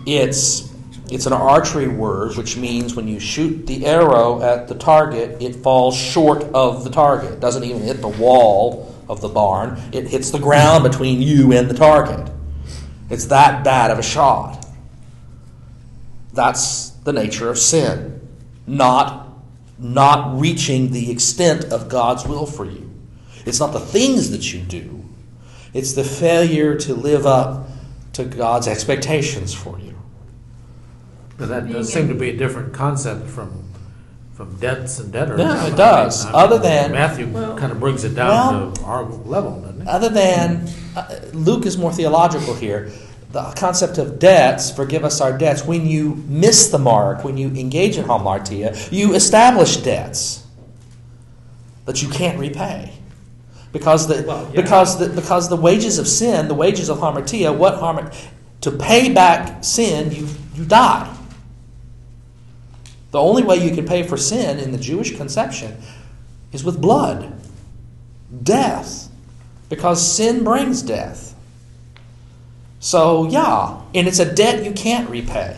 [SPEAKER 1] It's it's an archery word, which means when you shoot the arrow at the target, it falls short of the target. It doesn't even hit the wall of the barn. It hits the ground between you and the target. It's that bad of a shot. That's the nature of sin. Not not reaching the extent of God's will for you. It's not the things that you do. It's the failure to live up to God's expectations for you.
[SPEAKER 3] But that does seem to be a different concept from, from debts and debtors.
[SPEAKER 1] Yeah, it does.
[SPEAKER 3] I mean,
[SPEAKER 1] Other than-
[SPEAKER 3] Matthew
[SPEAKER 7] Well-
[SPEAKER 3] kind of brings it down to our level, doesn't it?
[SPEAKER 1] Other than uh, Luke is more theological here. The concept of debts, forgive us our debts, when you miss the mark, when you engage in hamartia, you establish debts that you can't repay. Because the,
[SPEAKER 5] Well, yeah.
[SPEAKER 1] because the, because the wages of sin, the wages of hamartia, what harm to pay back sin, you, you die. The only way you can pay for sin in the Jewish conception is with blood, death, because sin brings death. So, yeah, and it's a debt you can't repay.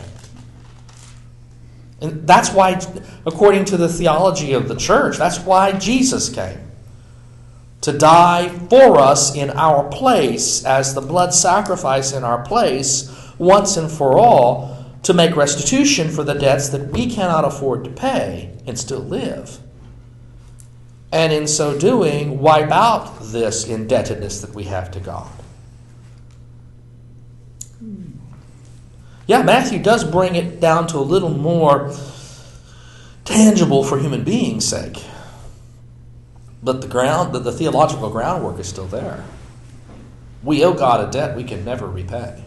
[SPEAKER 1] And that's why, according to the theology of the church, that's why Jesus came. To die for us in our place as the blood sacrifice in our place, once and for all, to make restitution for the debts that we cannot afford to pay and still live. And in so doing, wipe out this indebtedness that we have to God. Yeah, Matthew does bring it down to a little more tangible for human beings' sake. But the ground, the, the theological groundwork is still there. We owe God a debt we can never repay.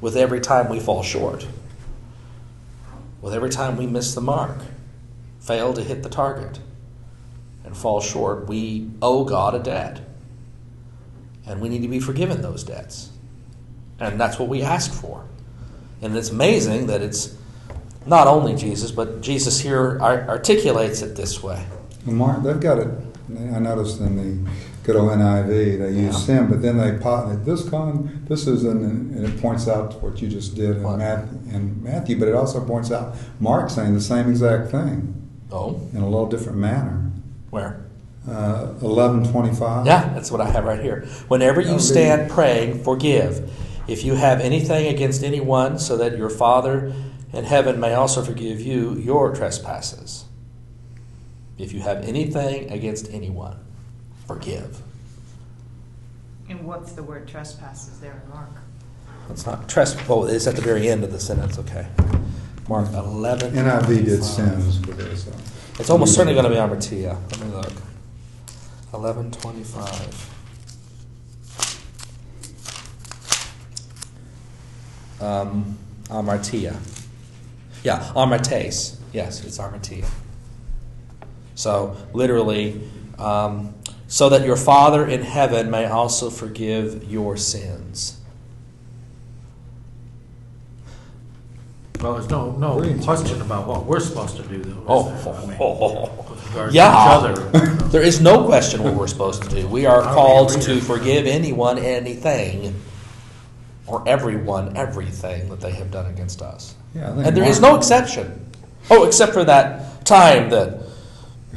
[SPEAKER 1] With every time we fall short, with every time we miss the mark, fail to hit the target, and fall short, we owe God a debt. And we need to be forgiven those debts. And that's what we ask for. And it's amazing that it's not only Jesus, but Jesus here articulates it this way.
[SPEAKER 4] Well, Mark, they've got it. I noticed in the good old NIV they use
[SPEAKER 1] Yeah.
[SPEAKER 4] sin, but then they pop this con. This is in, and it points out what you just did in, Matthew, in Matthew, but it also points out Mark saying the same exact thing
[SPEAKER 1] Oh,
[SPEAKER 4] in a little different manner.
[SPEAKER 1] Where?
[SPEAKER 4] Uh, Eleven twenty-five.
[SPEAKER 1] Yeah, that's what I have right here. Whenever you stand praying, forgive. If you have anything against anyone, so that your Father in heaven may also forgive you your trespasses. If you have anything against anyone, forgive.
[SPEAKER 2] And what's the word trespasses there in Mark?
[SPEAKER 1] It's not trespass. Oh, it's at the very end of the sentence. Okay, Mark eleven.
[SPEAKER 4] NIV did sins for this.
[SPEAKER 1] It's almost certainly going to be Amartia. Let me look. Eleven twenty-five. Um, Amartia. Yeah, Amartes. Yes, it's Amartia. So literally, um, so that your Father in heaven may also forgive your sins.
[SPEAKER 3] Well, there's no, no
[SPEAKER 4] Brilliant.
[SPEAKER 3] question about what we're supposed to do, though. is
[SPEAKER 1] Oh,
[SPEAKER 3] there? I mean,
[SPEAKER 1] oh,
[SPEAKER 3] with regard to
[SPEAKER 1] Yeah.
[SPEAKER 3] each other.
[SPEAKER 1] There is no question what we're supposed to do. We are
[SPEAKER 3] How do
[SPEAKER 1] called
[SPEAKER 3] you read
[SPEAKER 1] to
[SPEAKER 3] it?
[SPEAKER 1] forgive anyone, anything, or everyone, everything that they have done against us.
[SPEAKER 4] Yeah, I think
[SPEAKER 1] And there is
[SPEAKER 4] Mark-
[SPEAKER 1] no exception. Oh, except for that time that,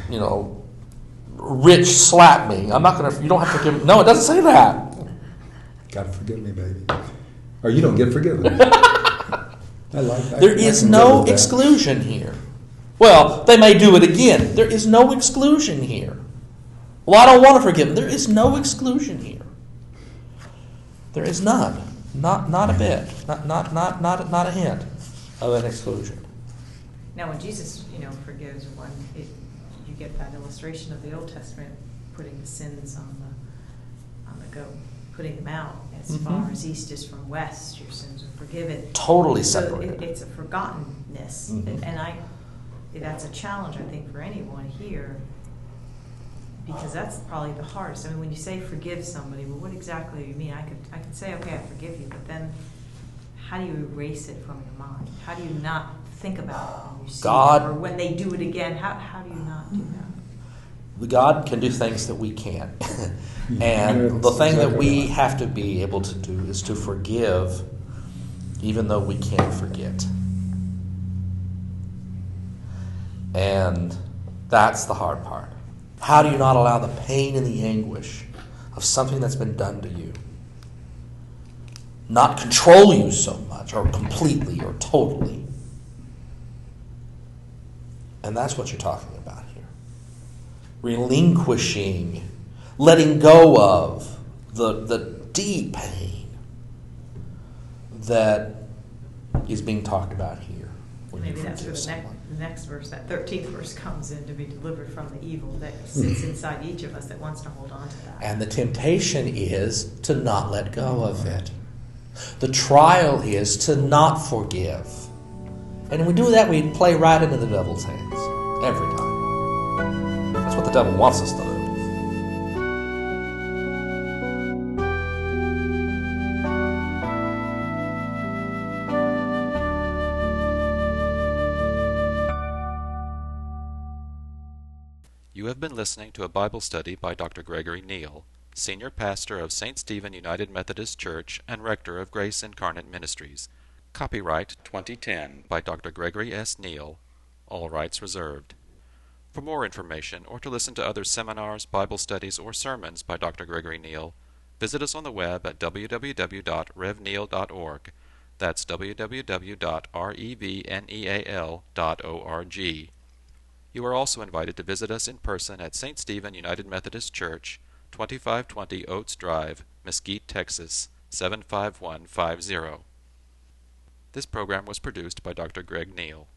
[SPEAKER 1] you know, Rich slapped me. I'm not going to, you don't have to give, no, it doesn't say that.
[SPEAKER 4] Got to forgive me, baby. Or you don't get forgiven. I like that.
[SPEAKER 1] There is no exclusion here. Well, they may do it again. There is no exclusion here. Well, I don't want to forgive them. There is no exclusion here. There is none. Not, not a bit. Not, not, not, not, not a hint of an exclusion.
[SPEAKER 2] Now, when Jesus, you know, forgives one, it, you get that illustration of the Old Testament putting the sins on the, on the goat, putting them out as
[SPEAKER 1] Mhm.
[SPEAKER 2] far as east is from west, your sins are forgiven.
[SPEAKER 1] Totally
[SPEAKER 2] So it, it's a forgottenness,
[SPEAKER 1] Mhm.
[SPEAKER 2] and, and I, that's a challenge, I think, for anyone here, because that's probably the hardest. I mean, when you say forgive somebody, well, what exactly do you mean? I could, I could say, okay, I forgive you, but then how do you erase it from your mind? How do you not think about it when you see
[SPEAKER 1] God-
[SPEAKER 2] it, or when they do it again? How, how do you not?
[SPEAKER 1] God can do things that we can't. And the thing that we have to be able to do is to forgive even though we can't forget. And that's the hard part. How do you not allow the pain and the anguish of something that's been done to you not control you so much or completely or totally? And that's what you're talking about. Relinquishing, letting go of the, the deep pain that is being talked about here.
[SPEAKER 2] Maybe that's where the next, the next verse, that thirteenth verse comes in, to be delivered from the evil that sits inside each of us that wants to hold on to that.
[SPEAKER 1] And the temptation is to not let go of it. The trial is to not forgive. And when we do that, we play right into the devil's hands every time.
[SPEAKER 8] You have been listening to a Bible study by Dr. Gregory Neal, Senior Pastor of St. Stephen United Methodist Church and Rector of Grace Incarnate Ministries. Copyright 2010 by Dr. Gregory S. Neal, all rights reserved. For more information or to listen to other seminars, Bible studies, or sermons by Dr. Gregory Neal, visit us on the web at www.revneal.org. That's www.revneal.org. You are also invited to visit us in person at St. Stephen United Methodist Church, 2520 Oates Drive, Mesquite, Texas 75150. This program was produced by Dr. Greg Neal.